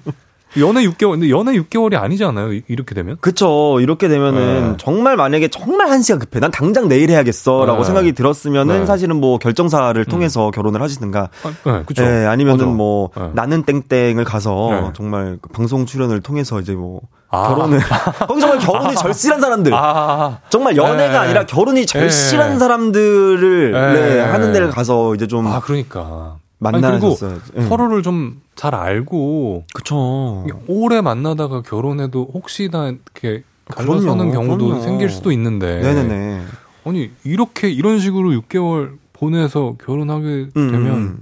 A: 연애 6개월, 근데 연애 6개월이 아니잖아요. 이렇게 되면.
E: 그쵸. 이렇게 되면은 네. 정말 만약에 정말 한 시간 급해. 난 당장 내일 해야겠어라고 네. 생각이 들었으면은 네. 사실은 뭐 결정사를 음. 통해서 음. 결혼을 하시든가. 아, 네, 그쵸. 네, 아니면은 맞아. 뭐 네. 나는 땡땡을 가서 네. 정말 그 방송 출연을 통해서 이제 뭐 아. 결혼을 거기 정말 결혼이 절실한 사람들 아. 정말 연애가 네. 아니라 결혼이 절실한 네. 사람들을 네. 하는 데를 가서 이제 좀
A: 아 그러니까 만나셨어요. 그리고 네. 서로를 좀 잘 알고
E: 그쵸.
A: 오래 만나다가 결혼해도 혹시나 이렇게 갈라서는 경우도 그럼요. 생길 수도 있는데.
E: 네네네.
A: 아니 이렇게 이런 식으로 6개월 보내서 결혼하게 음, 되면 음.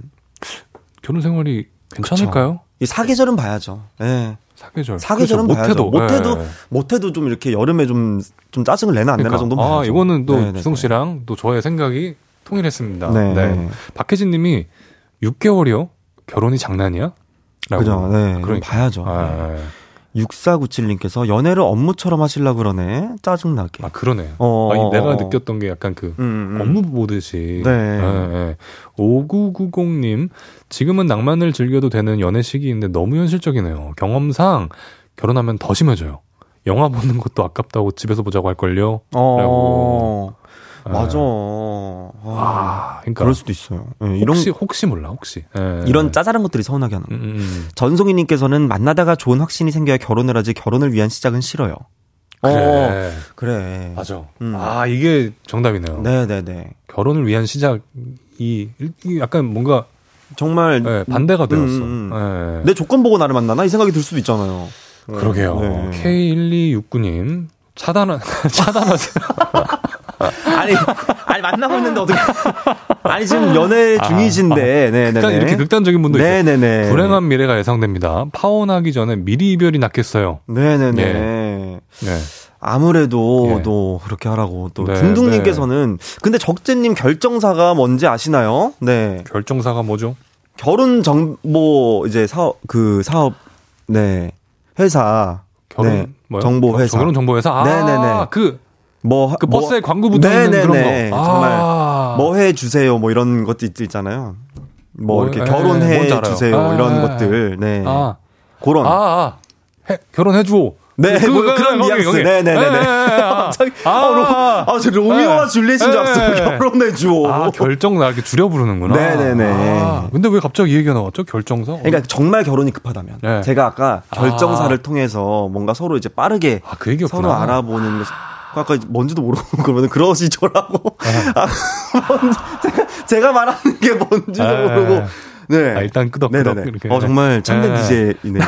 A: 결혼 생활이 괜찮을까요?
E: 이 사계절은 봐야죠. 네.
A: 사계절.
E: 사계절은 그렇죠. 못해도 못해도 네. 못해도 좀 이렇게 여름에 좀좀 짜증을 내나 안 그러니까. 내나 정도.
A: 아 이거는 또 주성 씨랑 또 저의 생각이 통일했습니다. 네. 네. 박혜진님이 6개월이요? 결혼이 장난이야?
E: 라고. 그죠. 네. 그럼 봐야죠. 아, 네. 6497님께서 연애를 업무처럼 하시려고 그러네. 짜증나게.
A: 아, 그러네요. 어, 아니, 내가 느꼈던 게 약간 그 음, 음. 업무 보듯이. 네. 네, 네. 5990님, 지금은 낭만을 즐겨도 되는 연애 시기인데 너무 현실적이네요. 경험상 결혼하면 더 심해져요. 영화 보는 것도 아깝다고 집에서 보자고 할걸요? 어. 라고.
E: 맞아.
A: 아, 아, 그러니까
E: 그럴 수도 있어요.
A: 네, 이런 혹시 혹시 몰라 혹시
E: 네. 이런 짜잘한 것들이 서운하게 하는. 음, 음. 음. 전송이님께서는 만나다가 좋은 확신이 생겨야 결혼을 하지 결혼을 위한 시작은 싫어요.
A: 그래. 어,
E: 그래.
A: 맞아. 음. 아 이게 정답이네요.
E: 네네네.
A: 결혼을 위한 시작이 약간 뭔가
E: 정말
A: 네, 반대가 되었어.
E: 음, 네. 내 조건 보고 나를 만나나 이 생각이 들 수도 있잖아요.
A: 그러게요. 네. K1269님 차단하 차단하세요.
E: 아니, 아니 만나고 있는데 어떻게? 아니 지금 연애 아, 중이신데, 아, 네, 네, 네.
A: 이렇게 극단적인 분도 있어요. 네네네. 불행한 미래가 예상됩니다. 파혼하기 전에 미리 이별이 낫겠어요.
E: 네네네. 네. 네. 아무래도 예. 또 그렇게 하라고 또 네, 둥둥님께서는 네. 근데 적재님 결정사가 뭔지 아시나요? 네.
A: 결정사가 뭐죠?
E: 결혼 정보 이제 사업 그 사업 네 회사
A: 결혼
E: 네. 정보 회사
A: 결혼 정보 회사 아, 네네네. 그 뭐, 그 버스에 뭐, 광고 붙어 있는 그런 거.
E: 정말 아. 뭐 해 주세요 뭐 이런 것도 있, 있잖아요. 뭐, 뭐 이렇게 에, 결혼해 주세요 아, 이런 것들. 네. 아. 그런.
A: 아, 아. 해, 결혼해줘.
E: 네, 그, 뭐, 그, 런 뉘앙스. 네네네네. 아, 아, 아, 저 로미오와 줄리엣인 줄 알았어요. 결혼해줘.
A: 아, 결정나 이렇게 줄여 부르는구나.
E: 네네네. 아,
A: 근데 왜 갑자기 이 얘기가 나왔죠? 결정사?
E: 그러니까 정말 결혼이 급하다면. 네. 제가 아까 결정사를 아. 통해서 뭔가 서로 이제 빠르게 아, 그 서로 알아보는 것. 아까 뭔지도 모르고 그러면 그러시죠라고. 아. 제가, 제가 말하는 게 뭔지도 모르고.
A: 네. 아, 일단 끄덕끄덕.
E: 이렇게. 어, 정말 참된 DJ이네요.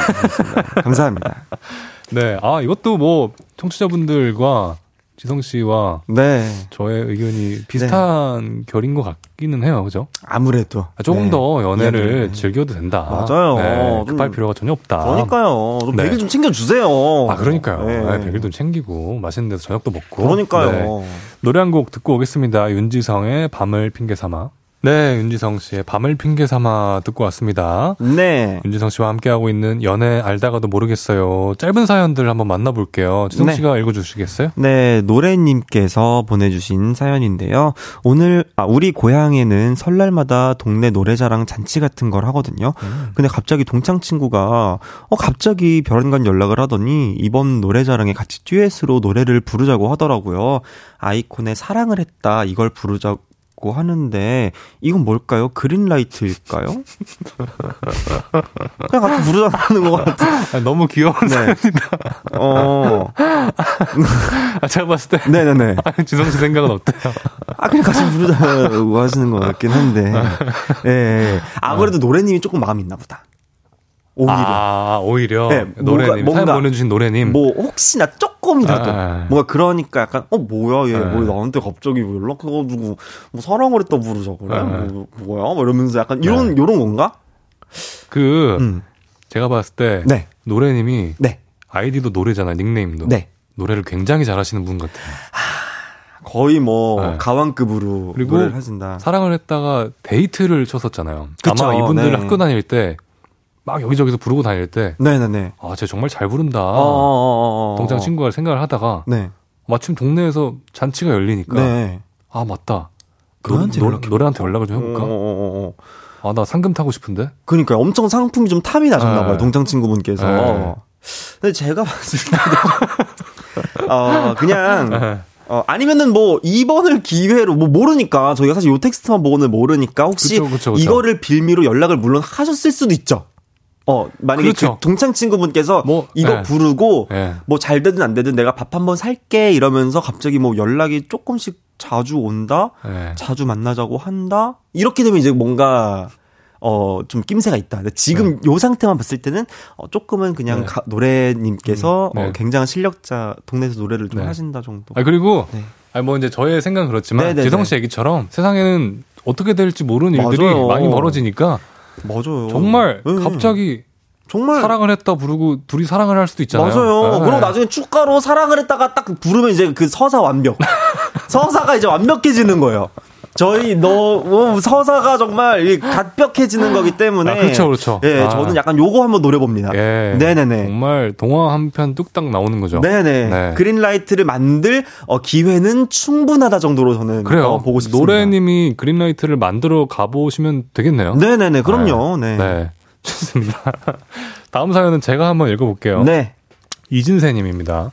E: 감사합니다.
A: 네. 아, 이것도 뭐, 청취자분들과 지성 씨와 네. 저의 의견이 비슷한 네. 결인 것 같기는 해요. 그죠?
E: 아무래도.
A: 아, 조금 네. 더 연애를 네. 즐겨도 된다.
E: 맞아요. 네,
A: 급할 필요가 전혀 없다.
E: 그러니까요. 좀 네. 100일 좀 챙겨주세요.
A: 아, 그러니까요. 네. 100일 좀 챙기고, 맛있는 데서 저녁도 먹고.
E: 그러니까요.
A: 노래 한 곡 듣고 오겠습니다. 윤지성의 밤을 핑계 삼아. 네, 윤지성 씨의 밤을 핑계 삼아 듣고 왔습니다.
E: 네.
A: 윤지성 씨와 함께하고 있는 연애 알다가도 모르겠어요. 짧은 사연들 한번 만나볼게요. 지성 네. 씨가 읽어주시겠어요?
E: 네, 노래님께서 보내주신 사연인데요. 오늘, 아, 우리 고향에는 설날마다 동네 노래자랑 잔치 같은 걸 하거든요. 음. 근데 갑자기 동창 친구가, 어, 갑자기 별안간 연락을 하더니 이번 노래자랑에 같이 듀엣으로 노래를 부르자고 하더라고요. 아이콘의 사랑을 했다, 이걸 부르자고 있고 하는데 이건 뭘까요? 그린라이트일까요? 그냥 같이 부르자는 것 같아.
A: 아, 너무 귀여운 네. 사연이다. 어. 아, 제가 봤을 때.
E: 네네네.
A: 아, 지성 씨 생각은 어때요?
E: 아, 그냥 같이 부르자고 하시는 것 같긴 한데. 예. 네. 아무래도 노래님이 조금 마음이 있나 보다.
A: 오히려. 아, 오히려. 네, 노래님. 뭔가, 사연 보내주신 노래님.
E: 뭐, 혹시나 조금이라도. 아, 뭔가 그러니까 약간, 어, 뭐야, 얘. 뭐 나한테 갑자기 연락해가지고, 뭐, 사랑을 했다 부르자, 그래? 아, 뭐, 뭐야? 뭐 이러면서 약간, 이런, 네. 요런 건가?
A: 그, 음. 제가 봤을 때. 네. 노래님이. 네. 아이디도 노래잖아요, 닉네임도. 네. 노래를 굉장히 잘하시는 분 같아요.
E: 거의 뭐 네. 가왕급으로 그리고.
A: 사랑을 했다가 데이트를 쳤었잖아요. 그쵸, 아마 이분들 네. 학교 다닐 때 막 여기저기서 부르고 다닐 때. 네네네. 아, 쟤 정말 잘 부른다. 어어어어. 어, 어, 어, 동창 친구가 생각을 하다가. 네. 마침 동네에서 잔치가 열리니까. 네. 아, 맞다.
E: 그한테
A: 노, 노래 한테 연락을 좀 해볼까? 어어어어. 아, 나 상금 타고 싶은데?
E: 그니까 엄청 상품이 좀 탐이 나셨나봐요. 네. 동창 친구분께서. 네. 근데 제가 봤을 때도. 어, 그냥. 네. 어, 아니면은 뭐, 2번을 기회로, 뭐, 모르니까, 저희가 사실 요 텍스트만 보고는 모르니까, 혹시 그쵸, 그쵸, 그쵸. 이거를 빌미로 연락을 물론 하셨을 수도 있죠. 어, 만약에 그렇죠. 그 동창 친구분께서 뭐, 이거 네. 부르고 네. 뭐잘 되든 안 되든 내가 밥 한번 살게 이러면서 갑자기 뭐 연락이 조금씩 자주 온다? 네. 자주 만나자고 한다? 이렇게 되면 이제 뭔가 어, 좀 낌새가 있다. 근데 지금 네. 요 상태만 봤을 때는 어, 조금은 그냥 네. 가, 노래님께서 음, 네. 어, 굉장한 실력자 동네에서 노래를 좀 네. 하신다 정도.
A: 아, 그리고 네. 아니 뭐 이제 저의 생각은 그렇지만 지성 씨 얘기처럼 세상에는 어떻게 될지 모르는 일들이 맞아요. 많이 벌어지니까
E: 맞아요.
A: 정말 네. 갑자기 정말 사랑을 했다 부르고 둘이 사랑을 할 수도 있잖아요.
E: 맞아요. 네. 그리고 나중에 축가로 사랑을 했다가 딱 부르면 이제 그 서사 완벽. 서사가 이제 완벽해지는 거예요. 저희 너 어, 서사가 정말 갓벽해지는 거기 때문에
A: 아, 그렇죠, 그렇죠.
E: 예, 아. 저는 약간 요거 한번 노래 봅니다. 예, 네네네.
A: 정말 동화 한 편 뚝딱 나오는 거죠.
E: 네네. 네. 그린라이트를 만들 어, 기회는 충분하다 정도로 저는 그래요. 어, 보고 싶습니다.
A: 노래님이 그린라이트를 만들어 가보시면 되겠네요.
E: 네네네. 그럼요. 네. 네. 네.
A: 좋습니다. 다음 사연은 제가 한번 읽어볼게요. 네. 이진세님입니다.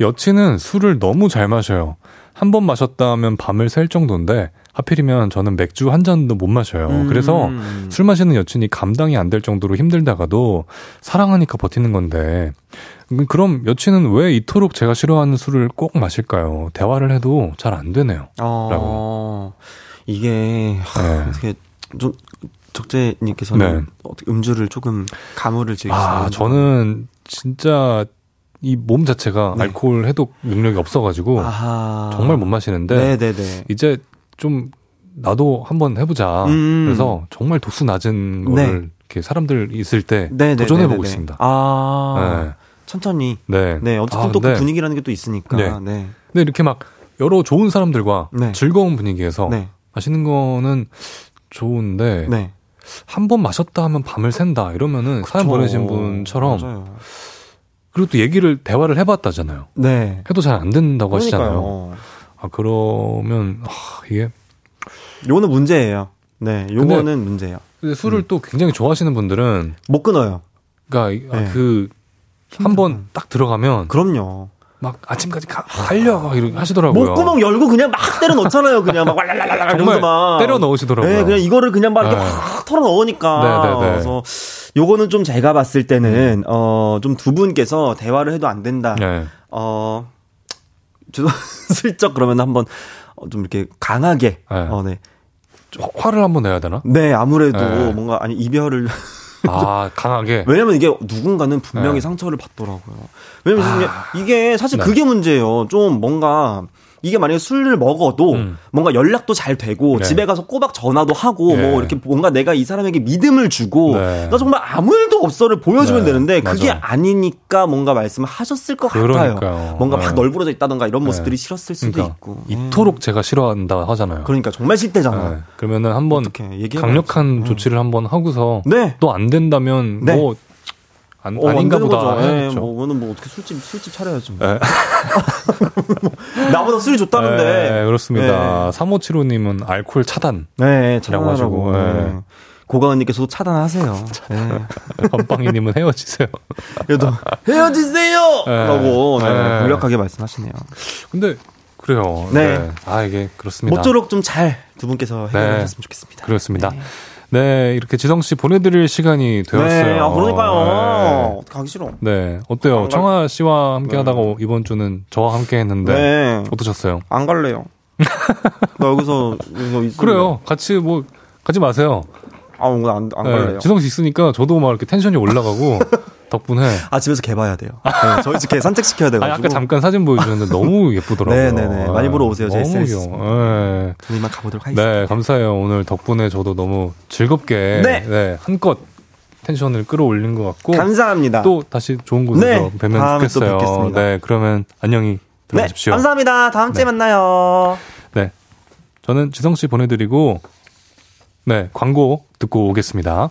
A: 여친은 술을 너무 잘 마셔요. 한 번 마셨다 하면 밤을 샐 정도인데 하필이면 저는 맥주 한 잔도 못 마셔요. 음. 그래서 술 마시는 여친이 감당이 안 될 정도로 힘들다가도 사랑하니까 버티는 건데 그럼 여친은 왜 이토록 제가 싫어하는 술을 꼭 마실까요? 대화를 해도 잘 안 되네요. 어, 라고.
E: 이게 네. 어떻게 좀 적재님께서는 네. 어떻게 음주를 조금 가물을 즐기시는 아,
A: 저는 진짜 이몸 자체가 네. 알코올 해독 능력이 없어가지고 아하. 정말 못 마시는데 네네네. 이제 좀 나도 한번 해보자. 음. 그래서 정말 도수 낮은 네. 거를 이렇게 사람들 있을 때 도전해 보고 있습니다.
E: 아 네. 천천히. 네. 네. 어쨌든 아, 또그 네. 분위기라는 게 또 있으니까. 네. 네.
A: 근데 이렇게 막 여러 좋은 사람들과 네. 즐거운 분위기에서 마시는 거는 좋은데 한 번 마셨다 하면 밤을 샌다 이러면은 그쵸. 사연 보내신 분처럼 맞아요. 그리고 또 얘기를 대화를 해봤다잖아요. 네. 해도 잘 안 된다고 그러니까요. 하시잖아요. 아 그러면 아, 이게
E: 요거는 문제예요. 네, 요거는 근데, 문제예요.
A: 근데 술을 음. 또 굉장히 좋아하시는 분들은
E: 못 끊어요.
A: 그러니까 네. 그 한 번 딱 들어가면
E: 그럼요.
A: 막 아침까지 가, 달려 막 이렇게 하시더라고요.
E: 목구멍 열고 그냥 막 때려 넣잖아요. 그냥 막 왈랄랄랄 이러면서 막
A: 때려 넣으시더라고요.
E: 네, 그냥 이거를 그냥 막 이렇게 네. 확 털어 넣으니까. 네네네. 네, 네. 그래서 요거는 좀 제가 봤을 때는 음. 어좀 두 분께서 대화를 해도 안 된다. 네. 어 슬쩍 그러면 한번 어, 좀 이렇게 강하게 네. 어 네.
A: 화를 한번 내야 되나?
E: 네, 아무래도 네. 뭔가 아니 이별을
A: 아, 강하게.
E: 왜냐면 이게 누군가는 분명히 네. 상처를 받더라고요. 왜냐면 아, 이게 사실 네. 그게 문제예요. 좀 뭔가 이게 만약에 술을 먹어도 음. 뭔가 연락도 잘 되고 네. 집에 가서 꼬박 전화도 하고 네. 뭐 이렇게 뭔가 내가 이 사람에게 믿음을 주고 네. 나 정말 아무 일도 없어를 보여주면 네. 되는데 그게 맞아. 아니니까 뭔가 말씀을 하셨을 것 그러니까요. 같아요. 뭔가 막 네. 널브러져 있다던가 이런 네. 모습들이 싫었을 수도 그러니까 있고
A: 이토록 제가 싫어한다 하잖아요.
E: 그러니까 정말 싫대잖아.
A: 그러면은 한번 강력한 조치를 한번 하고서 또 안 된다면 뭐 안, 어, 아닌가 보다.
E: 네, 뭐, 그거는 뭐 어떻게 술집, 술집 차려야지. 뭐. 네. 나보다 술이 좋다는데.
A: 네, 그렇습니다. 네. 3575님은 알코올 차단.
E: 네, 차단하고. 네. 고가은님께서도 차단하세요. 네.
A: 건빵이님은 헤어지세요.
E: 그래도 헤어지세요! 네. 라고 네, 네. 강력하게 말씀하시네요.
A: 근데 그래요. 네. 네. 아 이게 그렇습니다.
E: 모쪼록 좀 잘 두 분께서 해결하셨으면 좋겠습니다.
A: 그렇습니다. 네, 이렇게 지성 씨 보내드릴 시간이 되었어요. 네,
E: 아, 그러니까요. 네. 가기 싫어.
A: 네, 어때요? 청아 씨와 함께 네. 하다가 이번 주는 저와 함께 했는데. 네. 어떠셨어요?
E: 안 갈래요. 나 여기서, 여기서
A: 그래요. 같이 뭐, 가지 마세요.
E: 아, 뭔가 안, 안 네, 갈래요.
A: 지성 씨 있으니까 저도 막 이렇게 텐션이 올라가고. 덕분에
E: 아 집에서 개 봐야 돼요. 네, 저희 집 개 산책 시켜야 돼가지고.
A: 아, 아까 잠깐 사진 보여주셨는데 너무 예쁘더라고요.
E: 네네네 많이 보러 오세요. 제 너무 귀여워. 네. 저희만 가보도록 하겠습니다.
A: 네 감사해요. 오늘 덕분에 저도 너무 즐겁게 네, 네 한껏 텐션을 끌어올린 것 같고
E: 감사합니다.
A: 또 다시 좋은 곳에서 네, 뵈면 좋겠어요. 네 그러면 안녕히 들어가십시오.
E: 네, 감사합니다. 다음 주에 네. 만나요.
A: 네 저는 지성 씨 보내드리고 네 광고 듣고 오겠습니다.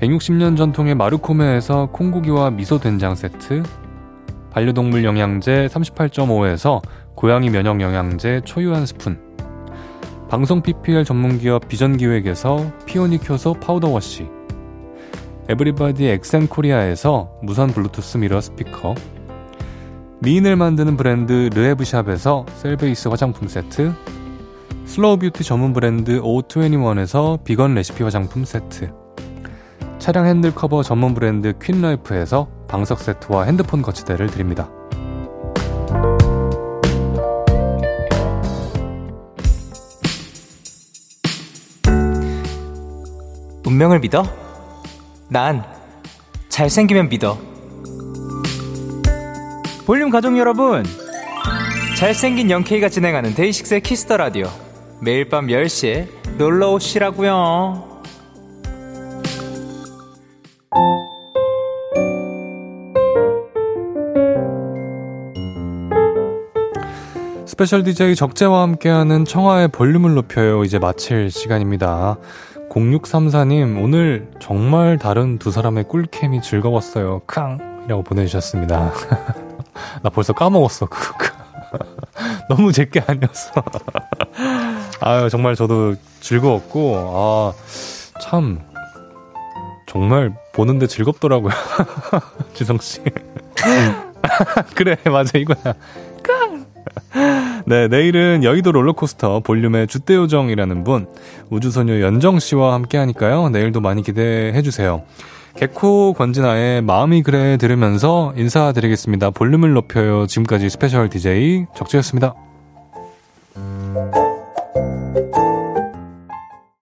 A: 160년 전통의 마르코메에서 콩고기와 미소 된장 세트, 반려동물 영양제 38.5에서 고양이 면역 영양제 초유 한 스푼, 방송 PPL 전문기업 비전기획에서 피오닉 효소 powder wash, 에브리바디 엑센코리아에서 무선 블루투스 mirror 스피커, 미인을 만드는 브랜드 르에브샵에서 셀베이스 화장품 세트, slow beauty 전문 브랜드 O21에서 비건 레시피 화장품 세트, 차량 핸들 커버 전문 브랜드 퀸라이프에서 방석 세트와 핸드폰 거치대를 드립니다.
G: 운명을 믿어? 난 잘생기면 믿어. 볼륨 가족 여러분, 잘생긴 영케이가 진행하는 데이식스의 Kiss the Radio. 매일 밤 10시에 놀러 오시라고요.
A: special DJ 적재와 함께하는 청하의 볼륨을 높여요. 이제 마칠 시간입니다. 0634님, 오늘 정말 다른 두 사람의 꿀캠이 즐거웠어요. 캉! 이라고 보내주셨습니다. 나 벌써 까먹었어. 너무 제게 아니었어. 아유, 정말 저도 즐거웠고, 아, 참, 정말 보는데 즐겁더라고요. 지성씨. 그래, 맞아, 이거야. 네, 내일은 여의도 롤러코스터 볼륨의 주대요정이라는 분, 우주소녀 연정씨와 함께 하니까요. 내일도 많이 기대해 주세요. 개코 권진아의 마음이 그래 들으면서 인사드리겠습니다. 볼륨을 높여요. 지금까지 special DJ 적재였습니다.